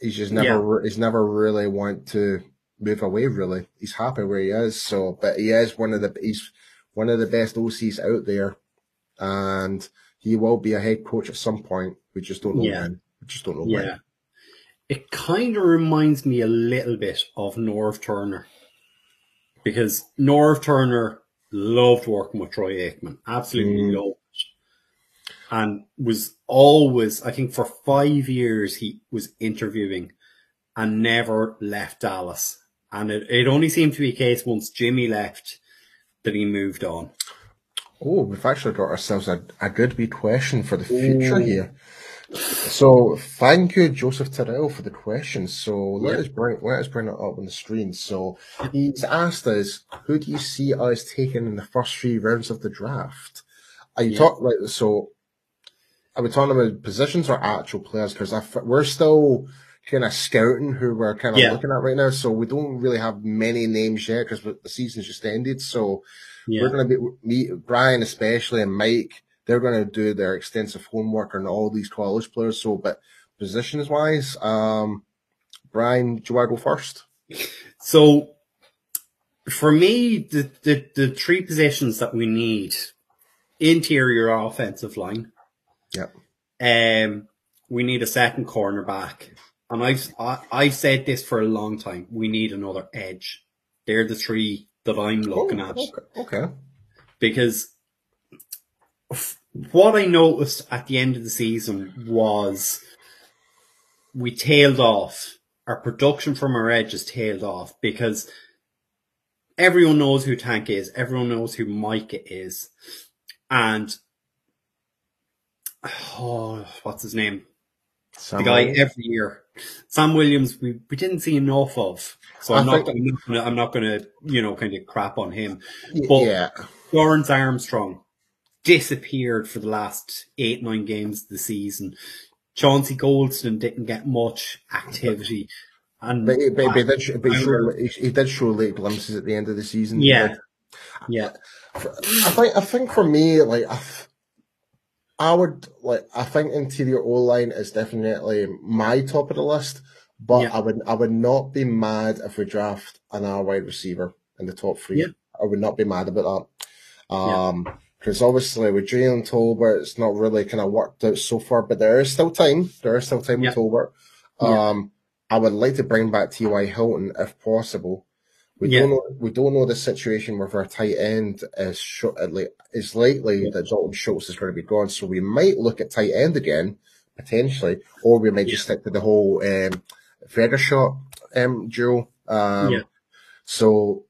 he's just never, Yeah. he's never really want to move away. Really, he's happy where he is. So, but he is one of the he's one of the best OCs out there, and he will be a head coach at some point. We just don't know Yeah. when. We just don't know Yeah. when. It kind of reminds me a little bit of Norv Turner. Because Norv Turner loved working with Troy Aikman. Absolutely Mm. loved it. And was always, I think for five years, he was interviewing and never left Dallas. And it, it only seemed to be a case once Jimmy left that he moved on. Oh, we've actually got ourselves a, a good wee question for the future Ooh. here. So thank you, Joseph Terrell, for the question. So let Yeah. us bring let us bring it up on the screen. So he's asked us, who do you see us taking in the first three rounds of the draft? Are you Yeah. talk like so? are we talking about positions or actual players? Because we're still kind of scouting who we're kind of Yeah. looking at right now, so we don't really have many names yet because the season's just ended. So Yeah. we're going to be me, Brian especially, and Mike. They're going to do their extensive homework on all these college players. So, but positions wise, um, Brian, do you want to go first? So for me, the, the, the three positions that we need interior offensive line. Yep. Um, we need a second cornerback. And I've, I, I've said this for a long time. We need another edge. They're the three that I'm oh, looking Oh, at okay. okay. because what I noticed at the end of the season was we tailed off. Our production from our edge edges tailed off because everyone knows who Tank is. Everyone knows who Micah is. And, oh, what's his name? Sam the guy every year. Sam Williams, we, we didn't see enough of. So I I'm not, think- I'm not gonna, I'm not gonna, you know, kind of crap on him. But- yeah. Dorance Armstrong disappeared for the last eight, nine games of the season. Chauncey Golston didn't get much activity. And But, he- but, but, he did, sh- but he, I- showed, he, he did show late glimpses at the end of the season. yeah, Like, yeah, I think I think for me, like I, I would like I think interior O line is definitely my top of the list. But Yeah. I would I would not be mad if we draft another wide receiver in the top three. Yeah. I would not be mad about that. Yeah. Um, because obviously with Jalen Tolbert, it's not really kind of worked out so far, but there is still time. There is still time Yeah. with Tolbert. Yeah. Um, I would like to bring back T.Y. Hilton if possible. We Yeah. don't know. We don't know the situation with our tight end is sh- uh, it's likely Yeah. that Dalton Schultz is going to be gone, so we might look at tight end again potentially, or we might just stick to the whole um, shot um, duo. Um, Yeah. So,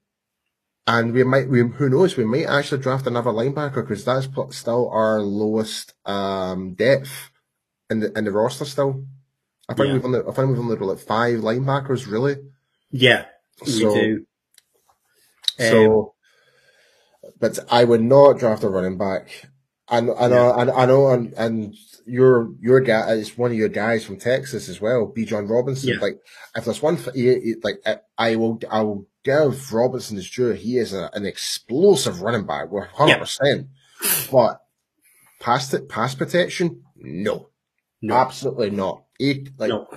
and we might, we who knows, we might actually draft another linebacker because that's still our lowest um, depth in the in the roster. Still, I think Yeah. we've only, I think we've only got like five linebackers really. yeah. We do. So, um, but I would not draft a running back. and know, I know, I, know, and, and your your guy is one of your guys from Texas as well, Bijan Robinson. Yeah. Like, if there's one, he, he- like I, I will, I will give Robinson his due. He is a, an explosive running back, one hundred percent. But past it, pass protection, no, No, absolutely not. He like no.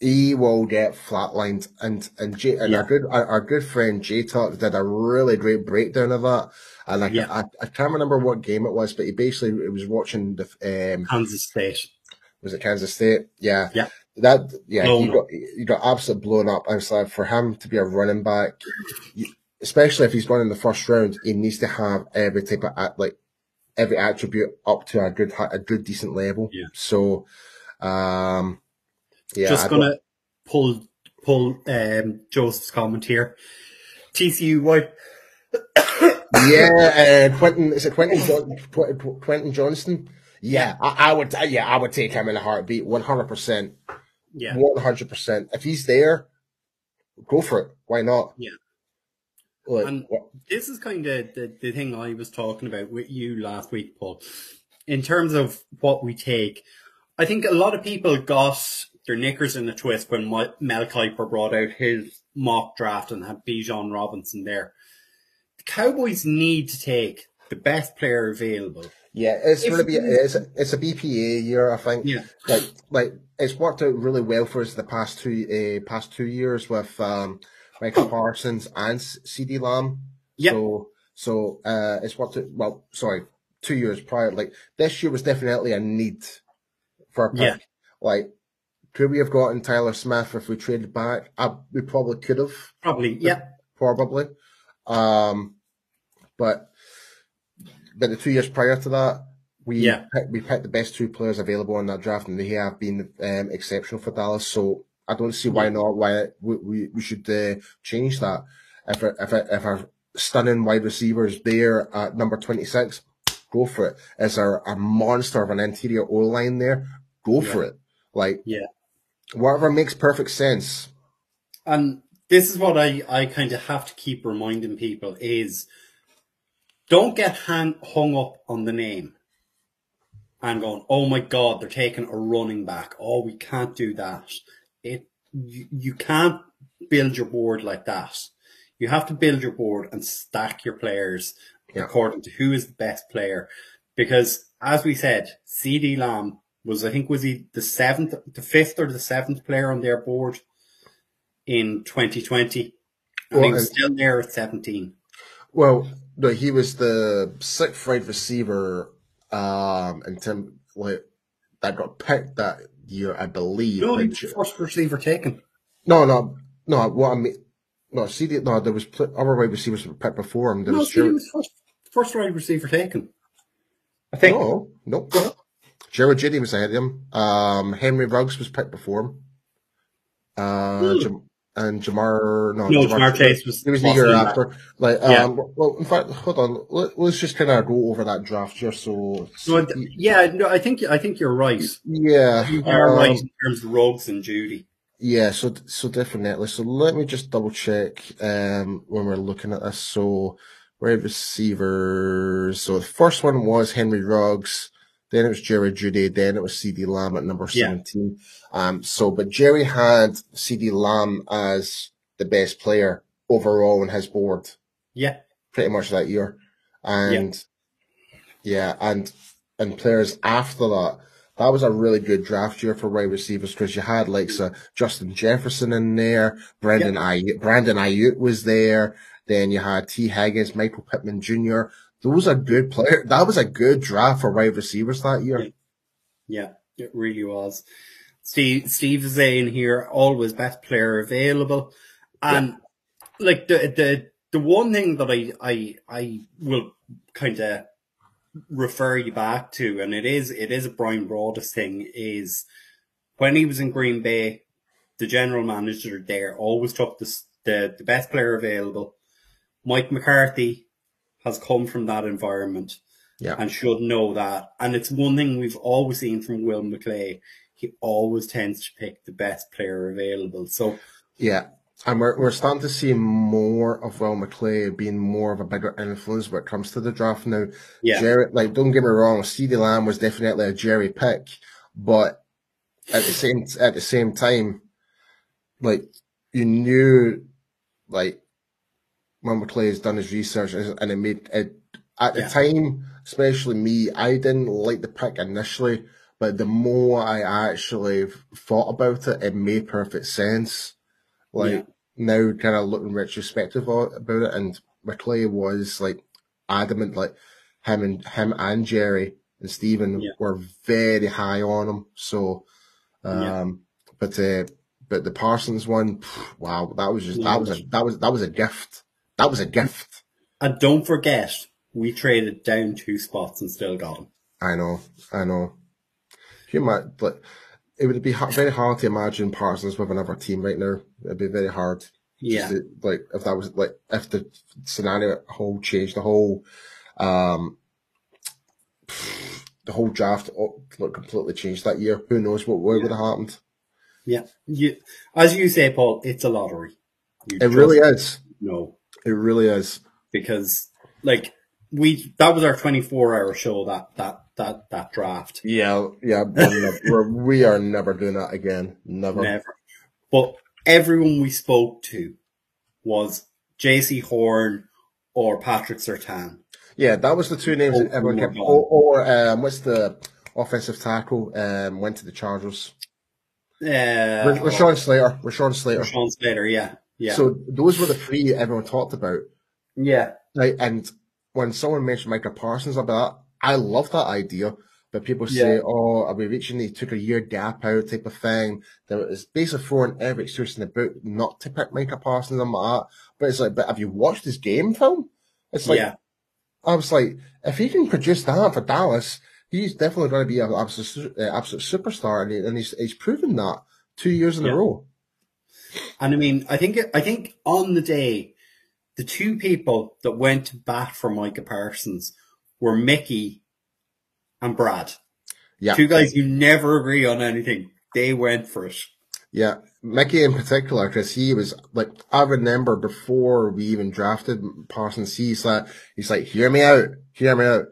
He will get flatlined. And and J, and Yeah. our good our, our good friend J Talk did a really great breakdown of that. And I, Yeah. I I can't remember what game it was, but he basically it was watching the um Kansas State. was it Kansas State? Yeah, Yeah. That yeah, Blown he up. got he got absolutely blown up. I was like, for him to be a running back, especially if he's going in the first round, he needs to have every type of at- like every attribute up to a good a good decent level. Yeah. So, um, yeah, Just don't- gonna pull pull um, Joseph's comment here. TCU wide yeah, uh, Quentin is it Quentin Quentin Johnston? Yeah, I, I would. Yeah, I would take him in a heartbeat. One hundred percent. yeah. One hundred percent. If he's there, go for it. Why not? Yeah. Like, And- what- this is kind of the, the thing I was talking about with you last week, Paul. In terms of what we take, I think a lot of people got their knickers in a twist when Mel Kiper brought out his mock draft and had Bijan Robinson there. The Cowboys need to take the best player available. yeah, it's If going to be. It's a, it's a BPA year, I think. Yeah. Like, like it's worked out really well for us the past two uh, past two years with um, Michael Parsons and CeeDee Lamb. Yep. So, so uh, it's what? To, well, sorry, two years prior. Like this year was definitely a need for a pick. Yeah. Like, could we have gotten Tyler Smith if we traded back? I, we probably could have, Probably, yeah. probably. Um, but but the two years prior to that, we Yeah. picked, we picked the best two players available in that draft, and they have been um, exceptional for Dallas. So I don't see why Yeah. not. Why we we, we should uh, change that if if a, if our stunning wide receiver is there at number twenty six, go for it. Is there a monster of an interior O line there? Go for it. Like Yeah. Whatever makes perfect sense. And this is what I, I kind of have to keep reminding people is don't get hang, hung up on the name. and going, "Oh my God, they're taking a running back. Oh, we can't do that. It you, you can't build your board like that. You have to build your board and stack your players Yeah. according to who is the best player. Because as we said, CeeDee Lamb was I think was he the seventh, the fifth or the seventh player on their board in 2020, and Well, he was and- still there at 17. Well, no, he was the sixth wide receiver, um, in term like that got picked that year, I believe. No, he was the first receiver taken. no, no, no. What I mean, no, CD, no, there was pl- other wide receivers were picked before him. There No, was CD Jared, was first first wide receiver taken. I think. no, no. Jared Jeudy was ahead of him. Um, Henry Ruggs was picked before him. Uh, Hmm. Jam- and Ja'Marr, no, No, Ja'Marr Chase was- he was the year after. Like, Yeah. um, well, in fact, hold on. Let, let's just kind of go over that draft year. So, No, yeah, no, I think I think you're right. yeah, You are um, right in terms of Ruggs and Jeudy. Yeah, so so definitely. So let me just double check um when we're looking at this. So wide receivers. So the first one was Henry Ruggs, then it was Jerry Jeudy, then it was CeeDee Lamb at number Yeah. seventeen. Um so but Jerry had CeeDee Lamb as the best player overall on his board Yeah, pretty much that year. And yeah, and and players after that, that was a really good draft year for wide receivers because you had like so Justin Jefferson in there, Brandon Aiyuk, Brandon Aiyuk was there. Then you had Tee Higgins, Michael Pittman Jr. Those are good players. That was a good draft for wide receivers that year. yeah, it really was. Steve Steve is saying here, always best player available, and like the the the one thing that I I I will kind of refer you back to, and it is it is a Bryan Broaddus thing, is when he was in Green Bay, the general manager there always took the the, the best player available. Mike McCarthy has come from that environment Yeah. and should know that. And it's one thing we've always seen from Will McClay. He always tends to pick the best player available. So Yeah. And we're, we're starting to see more of Will McClay being more of a bigger influence when it comes to the draft now. yeah, Jerry, like, don't get me wrong, CeeDee Lamb was definitely a Jerry pick, but at the same at the same time, like you knew, like when McClay has done his research and it made it at the Yeah. time, especially me, I didn't like the pick initially, but the more I actually thought about it, it made perfect sense. Like Yeah. now, kind of looking retrospective about it, and McClay was like adamant, like him and him and Jerry and Stephen Yeah. were very high on him. So, um, but uh, but the Parsons one, pff, wow, that was just that was a that was that was a gift. That was a gift. and don't forget we traded down two spots and still got him. I know, I know. You might, but it would be ha- very hard to imagine Parsons with another team right now. It'd be very hard. Yeah, to- like if that was like if the scenario whole changed, the whole um the whole draft oh, like completely changed that year. Who knows what what would have happened? yeah. You, as you say, Paul, it's a lottery. You It really is. know It really is. because like we that was our twenty four hour show that that that that draft. Yeah, yeah. we're nev- we're, we are never doing that again. Never. Never. But everyone we spoke to was Jaycee Horn or Patrick Surtain. Yeah, that was the two names that Oh, everyone kept. Or, or um, what's the offensive tackle? Um, went to the Chargers. Yeah, Uh, Ra- Rashawn Slater. Rashawn Slater. Rashawn Slater, yeah. Yeah. So those were the three everyone talked about. yeah. Right, and when someone mentioned Micah Parsons, be like, I love that idea. But people say, Yeah. oh, are we reaching the took a year gap out type of thing? That it's basically throwing every excuse in the book not to pick Micah Parsons and like that. But it's like, but have you watched his game film? It's like, yeah. I was like, if he can produce that for Dallas, he's definitely going to be an absolute, uh, absolute superstar. And, and he's, he's proven that two years in Yeah. a row. And I mean, I think I think on the day, the two people that went to bat for Micah Parsons were Mickey and Brad. Yeah. Two guys who never agree on anything. They went for it. Yeah, Mickey in particular, because he was like, I remember before we even drafted Parsons, he's like, he's like, hear me out, hear me out.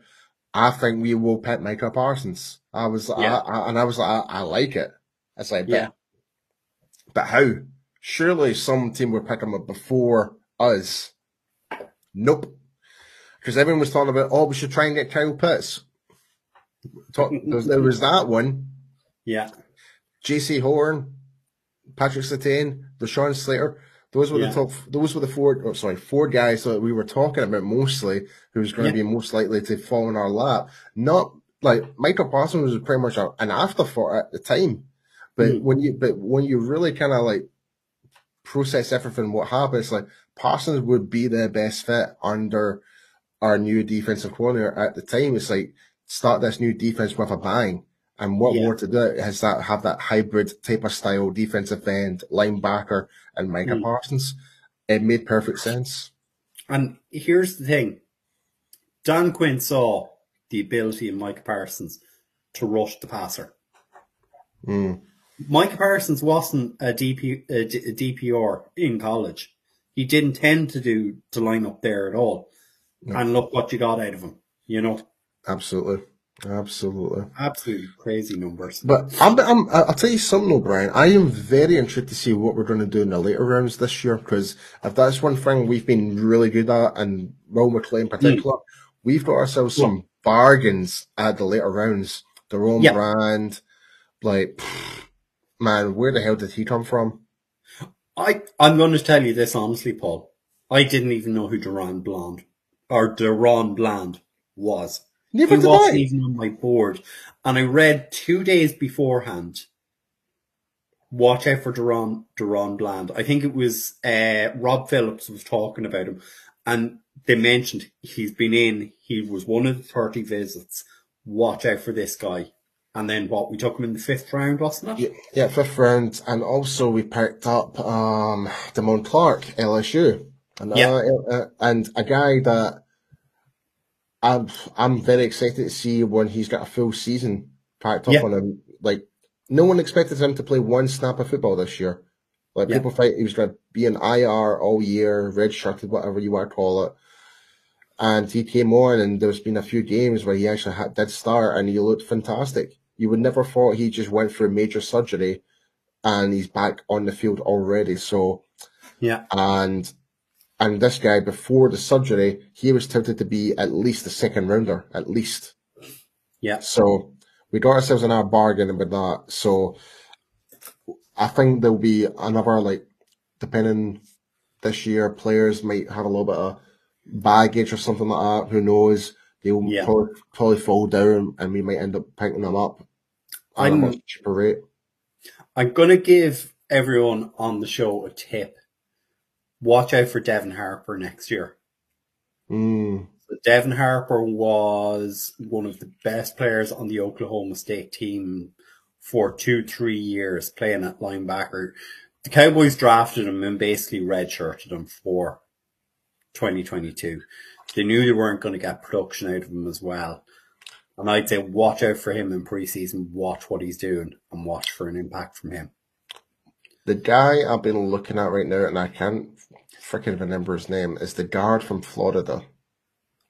I think we will pick Micah Parsons. I was, Yeah. I, I, and I was like, I, I like it. It's like, Yeah. but, but how? Surely some team would pick him up before us. Nope. Because everyone was talking about, oh, we should try and get Kyle Pitts. Talk, there, was, that one. Yeah. Jaycee Horn, Patrick Surtain, Deshaun Slater. Those were Yeah. the top. Those were the four. Oh, sorry, four guys that we were talking about mostly. Who's going to Yeah. be most likely to fall in our lap? Not like Michael Parsons was pretty much an afterthought at the time, but Mm. when you but when you really kind of like process everything, what happens. Like Parsons would be the best fit under our new defensive coordinator at the time. It's like start this new defense with a bang. And what Yeah. more to do is that have that hybrid type of style defensive end, linebacker, and Micah Mm. Parsons. It made perfect sense. And here's the thing Dan Quinn saw the ability in Mike Parsons to rush the passer. Mm. Mike Parsons wasn't a, DP, a, D- a DPR in college. He didn't tend to do to line up there at all. No. And look what you got out of him. You know, Absolutely. Absolutely. absolutely crazy numbers. But I'm, I'm, I'll tell you something, O'Brien. I am very intrigued to see what we're going to do in the later rounds this year because if that's one thing we've been really good at, and Will McClay in particular, mm. we've got ourselves some bargains at the later rounds. The Rome Yeah. brand, like, man, where the hell did he come from? I, I'm going to tell you this honestly, Paul. I didn't even know who DaRon Bland or DaRon Bland was. Never he wasn't I. even on my board. And I read two days beforehand. Watch out for Duran DaRon Bland. I think it was uh, Rob Phillips was talking about him, and they mentioned he's been in. He was one of the thirty visits. Watch out for this guy. And then what? We took him in the fifth round, wasn't it? Yeah, yeah, fifth round, and also we picked up um Damone Clark, LSU, and Yeah. uh, uh, and a guy that I'm I'm very excited to see when he's got a full season packed up Yeah. on him. Like no one expected him to play one snap of football this year. Like Yeah. people thought he was going to be an IR all year, red shirted, whatever you want to call it. And he came on, and there's been a few games where he actually had, did start, and he looked fantastic. You would never thought he just went through a major surgery, and he's back on the field already. So, Yeah. and and this guy before the surgery, he was touted to be at least a second rounder, at least. Yeah. So we got ourselves in our bargain with that. So I think there'll be another like, depending this year, players might have a little bit of baggage or something like that. Who knows? They'll Yeah. probably, probably fall down, and we might end up picking them up at a I'm- much cheaper rate. I'm going to give everyone on the show a tip. Watch out for Devin Harper next year. Mm, Devin Harper was one of the best players on the Oklahoma State team for two, three years playing at linebacker. The Cowboys drafted him and basically redshirted him for 2022. They knew they weren't going to get production out of him as well. And I'd say watch out for him in preseason, watch what he's doing, and watch for an impact from him. the guy I've been looking at right now, and I can't freaking remember his name, is the guard from Florida.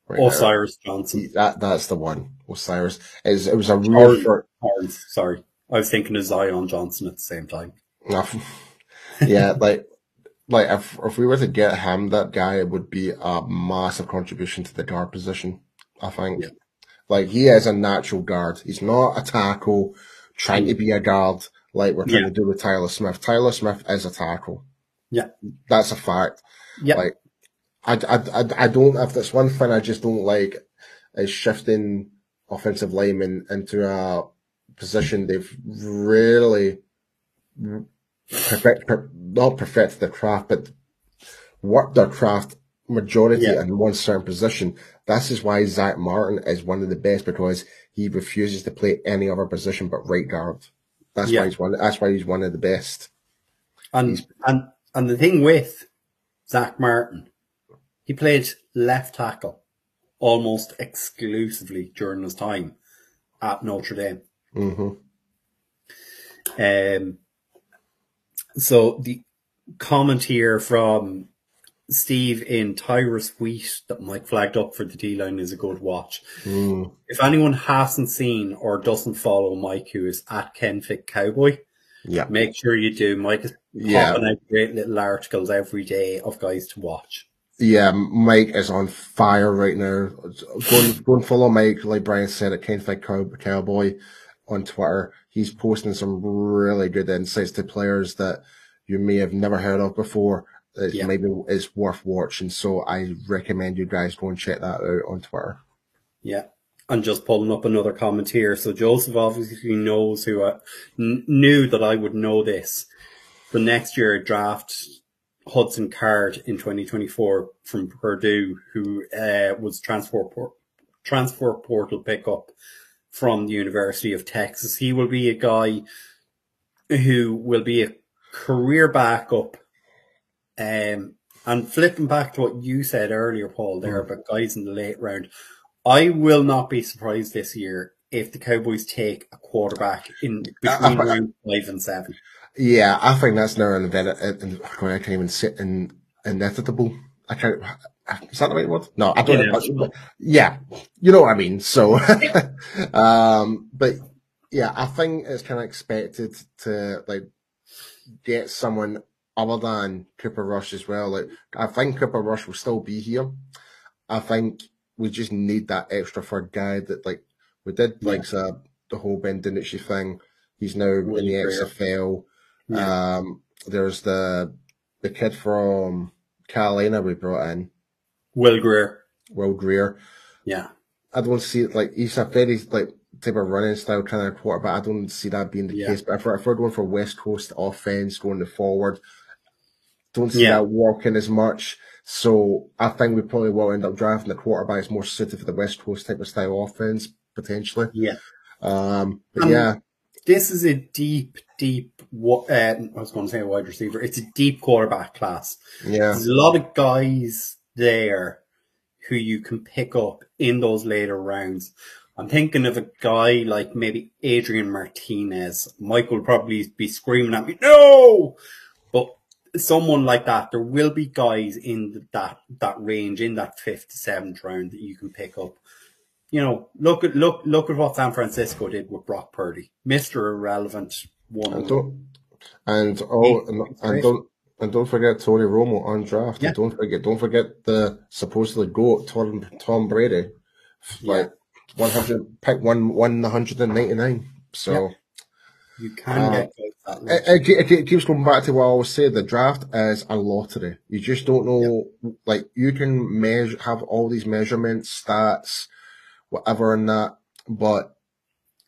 Right now. Osiris Johnson. That that's the one. Osiris. Is it was a Sorry. real short. Sorry. I was thinking of Zion Johnson at the same time. yeah, like like if if we were to get him, that guy would be a massive contribution to the guard position. I think. Yeah. Like he is a natural guard. He's not a tackle trying to be a guard like we're trying Yeah. to do with Tyler Smith. Tyler Smith is a tackle. Yeah. That's a fact. Yeah. Like I, I, I, I don't, if that's one thing I just don't like is shifting offensive linemen into a position they've really perfect, per, not perfect their craft, but worked their craft majority Yeah. in one certain position. This is why Zack Martin is one of the best because he refuses to play any other position but right guard. That's Yeah. why he's one. That's why he's one of the best. And and and the thing with Zack Martin, he played left tackle almost exclusively during his time at Notre Dame. hmm Um, so the comment here from Steve in Tyrus Wheat that Mike flagged up for the D line is a good watch. Mm. If anyone hasn't seen or doesn't follow Mike, who is at Kenfic Cowboy, Yeah. make sure you do. Mike is Yeah. popping out great little articles every day of guys to watch. Yeah, Mike is on fire right now. Go and, go and follow Mike, like Brian said, at Kenfight Cow- Cowboy on Twitter. He's posting some really good insights to players that you may have never heard of before. Yeah. maybe is worth watching. So I recommend you guys go and check that out on Twitter. Yeah. And just pulling up another comment here. So Joseph obviously knows who I kn- knew that I would know this. The next year draft Hudson Card in 2024 from Purdue, who uh, was transfer por- transfer portal pickup from the University of Texas. He will be a guy who will be a career backup. Um, and flipping back to what you said earlier, Paul, there about guys in the late round, I will not be surprised this year if the Cowboys take a quarterback in between Uh, round five and seven. Yeah, I think that's now an event. And I can't even sit in inevitable. I can't. Is that the right word? No, I don't. Know. Yeah, you know what I mean. So, um, but yeah, I think it's kind of expected to like get someone other than Cooper Rush as well. Like, I think Cooper Rush will still be here. I think we just need that extra for a guy that like we did like uh, the whole Ben DiNucci thing. He's now in the XFL. Yeah. Um, there's the the kid from Carolina we brought in, Will Grier. Will Grier. Yeah. I don't see it like he's a very like type of running style kind of quarterback. I don't see that being the Yeah. case. But if we're, if we're going for West Coast offense, going to forward, don't see Yeah. that working as much. So I think we probably will end up drafting the quarterback that's more suited for the West Coast type of style offense potentially. Yeah. Um, but Um, yeah, This is a deep, deep, uh, I was going to say a wide receiver. It's a deep quarterback class. yeah, There's a lot of guys there who you can pick up in those later rounds. I'm thinking of a guy like maybe Adrian Martinez. Mike will probably be screaming at me, no! But someone like that, there will be guys in that, that range, in that fifth to seventh round that you can pick up. You know, look at, look, look at what San Francisco did with Brock Purdy. Mr. Irrelevant one. and don't and oh and, and don't and don't forget Tony Romo on draft. Yeah. And don't forget don't forget the supposedly goat Tom Tom Brady. Like one hundred pick one one hundred and ninety nine. So You can Uh, get that it, it, it keeps going back to what I always say. The draft is a lottery. You just don't know. Like you can measure, have all these measurements, stats, whatever, and that, but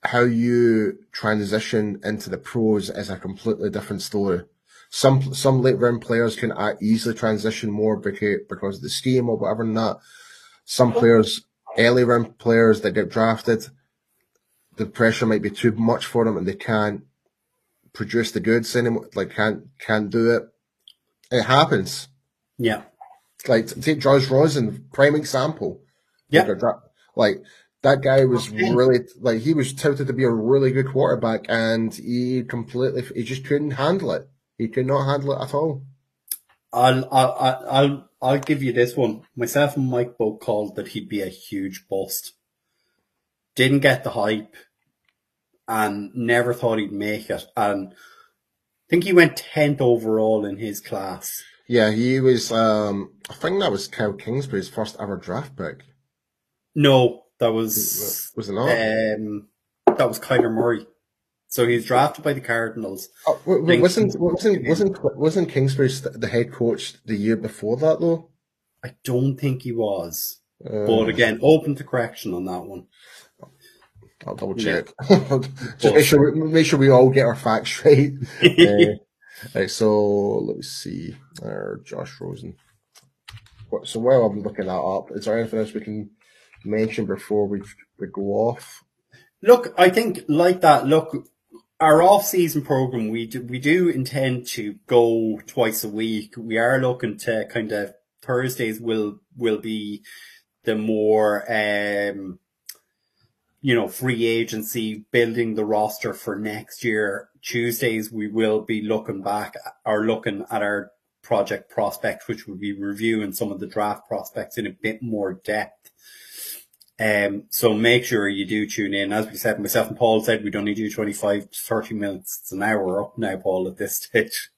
how you transition into the pros is a completely different story. Some some late round players can uh, easily transition more because because of the scheme or whatever, and that. Some players, early round players that get drafted, the pressure might be too much for them, and they can't produce the goods anymore. Like can't can't do it. It happens. Yeah. Like take Josh Rosen, prime example. Yeah. Like, like that guy was really like he was touted to be a really good quarterback, and he completely he just couldn't handle it. He could not handle it at all. I'll, I'll, I'll, I'll, give you this one. Myself and Mike both called that he'd be a huge bust. Didn't get the hype and never thought he'd make it. And I think he went 10th overall in his class. Yeah, he was. um I think that was Kyle Kingsbury's first ever draft pick. No, that was, Was it not? um, that was Kyler Murray. So he's drafted by the Cardinals. Oh, wa- wa- wasn't wasn't wasn't wasn't Kingsbury the head coach the year before that though? I don't think he was. Uh, But again, open to correction on that one. I'll double Yeah. check. Just make sure we, make sure we all get our facts right. uh, right, so let me see. Uh, Josh Rosen. So while I'm looking that up, is there anything else we can mention before we we go off? Look, I think like that. Look, our off-season program, we do, we do intend to go twice a week. We are looking to kind of Thursdays will will be the more um you know free agency building the roster for next year. Tuesdays we will be looking back or looking at our project prospect, which will be reviewing some of the draft prospects in a bit more depth. Um, so make sure you do tune in. As we said, myself and Paul said we'd only do 25 to 30 minutes. It's an hour up now, Paul, at this stage.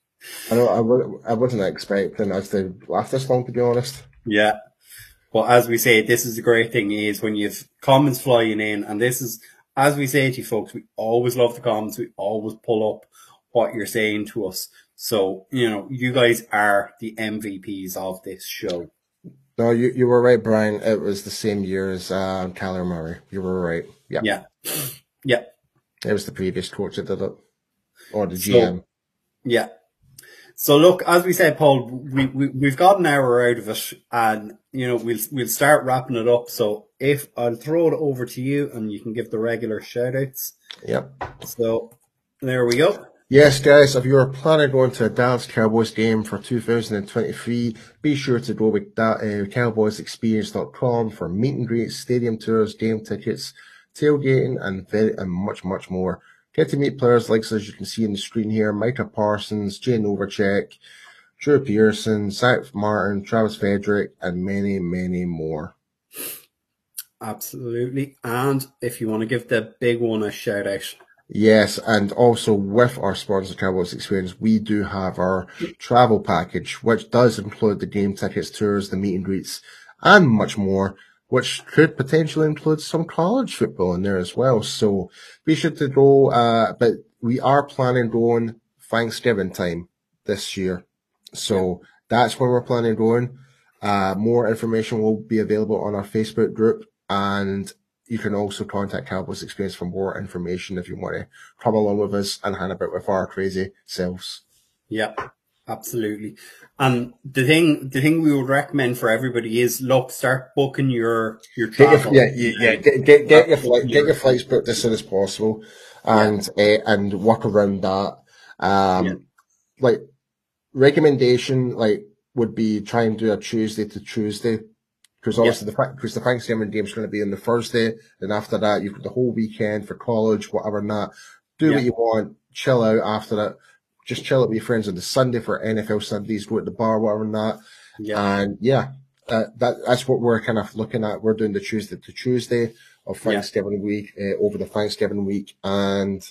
I know I, would, I wasn't expecting us to last this long, to be honest. Yeah. But as we say, this is the great thing is when you've comments flying in, and this is, as we say to you folks, we always love the comments. We always pull up what you're saying to us. So, you know, you guys are the MVPs of this show. No, you, you were right, Brian. It was the same year as uh, Kyler Murray. You were right. Yeah. Yeah. Yeah. It was the previous coach that did it. Or the GM. So, yeah. So look, as we said, Paul, we, we, we've got an hour out of it and, you know, we'll, we'll start wrapping it up. So if I'll throw it over to you and you can give the regular shout outs. Yep. So there we go. Yes, guys, if you're planning on going to a Dallas Cowboys game for 2023, be sure to go with that, uh, cowboysexperience.com for meet and greets, stadium tours, game tickets, tailgating, and very, and much, much more. Get to meet players like, as you can see on the screen here, Micah Parsons, Jay Novacek, Drew Pearson, Zack Martin, Travis Frederick, and many, many more. Absolutely. And if you want to give the big one a shout out, Yes, and also with our sponsor Cowboys Experience, we do have our travel package, which does include the game tickets, tours, the meet and greets, and much more, which could potentially include some college football in there as well. So be sure to go, uh, but we are planning going Thanksgiving time this year. So that's where we're planning going. Uh, more information will be available on our Facebook group and you can also contact Cowboys Experience for more information if you want to come along with us and hang about with our crazy selves. Yeah, absolutely. And the thing, the thing we would recommend for everybody is look, start booking your your travel. Your, yeah, yeah, get, get, get your flight, get your flights booked as soon as possible, and yeah. uh, and work around that. Um, yeah. like recommendation, like would be try and do a Tuesday to Tuesday because obviously yep. the because the Thanksgiving game's going to be on the Thursday, and after that you've got the whole weekend for college, whatever not. Do yep. what you want, chill out after that. Just chill out with your friends on the Sunday for NFL Sundays, go to the bar, whatever not. Yep. And yeah, uh, that that's what we're kind of looking at. We're doing the Tuesday to Tuesday of Thanksgiving week uh, over the Thanksgiving week, and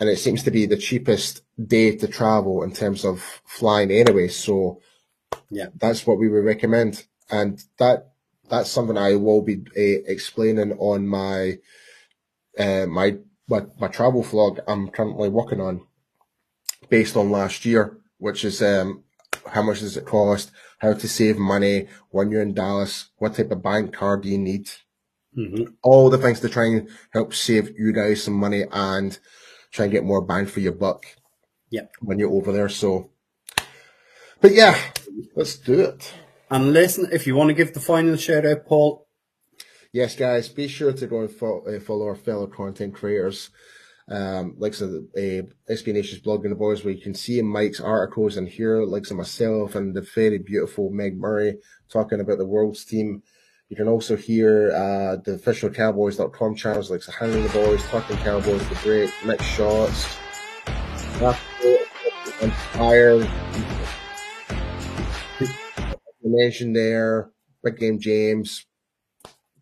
and it seems to be the cheapest day to travel in terms of flying anyway. So yeah, that's what we would recommend and that that's something I will be uh, explaining on my uh, my my my travel vlog I'm currently working on, based on last year, which is um how much does it cost, how to save money when you're in Dallas, what type of bank card do you need, mm-hmm. all the things to try and help save you guys some money and try and get more bang for your buck. When you're over there. So, but yeah, let's do it. And listen, if you want to give the final shout out, Paul. Yes, guys, be sure to go and follow, uh, follow our fellow content creators. Um, like so, the uh, SB Nation's Blogging the Boys, where you can see Mike's articles and hear like so myself and the very beautiful Meg Murray talking about the world's team. You can also hear uh, the official Cowboys.com channels like so Handling the Boys, Talking Cowboys, The Break, Mixed Shots, Inspired, mentioned there, Big Game James.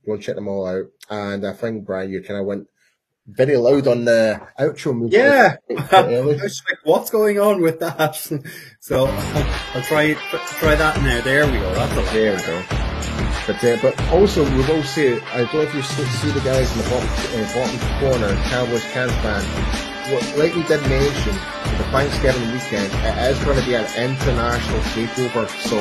Go and check them all out. And I think Brian, you kind of went very loud on the outro music. Yeah, I was like, what's going on with that? so I'll try try that now. There we go. That's there we go. But uh, but also we will see. I don't know if you see the guys in the bottom, uh, bottom corner, Cowboys Cans fan what, like we did mention, the Thanksgiving weekend, it is going to be an international takeover. So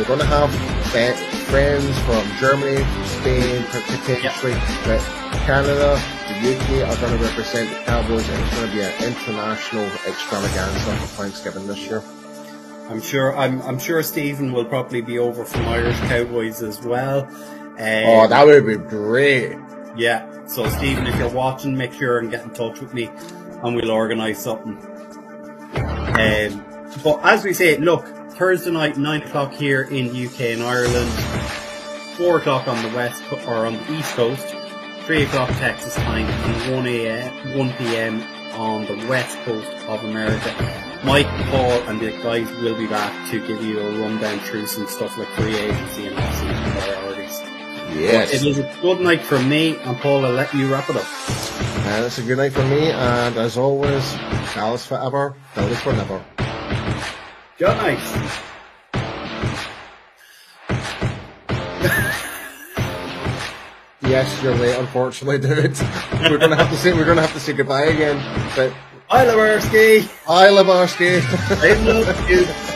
we're going to have friends from Germany, from Spain, potentially, but Canada, the UK are going to represent the Cowboys, and it's going to be an international extravaganza for Thanksgiving this year. I'm sure. I'm, I'm sure Stephen will probably be over from Irish Cowboys as well. Um, oh, that would be great. Yeah. So Stephen, if you're watching, make sure and get in touch with me and we'll organise something. Um, but as we say, look, Thursday night, 9 o'clock here in the UK and Ireland, 4 o'clock on the west or on the east coast, 3 o'clock Texas time, and 1 a.m., 1 p.m. on the west coast of America. Mike, Paul, and the guys will be back to give you a rundown through some stuff like free agency and priorities. Yes. It is a good night for me, and Paul, I'll let you wrap it up. And it's a good night for me, and as always, Dallas forever, Dallas forever. Yes, you're late, unfortunately, dude. we're gonna have to say we're gonna have to say goodbye again. But Hi. I love Orsky. I love you.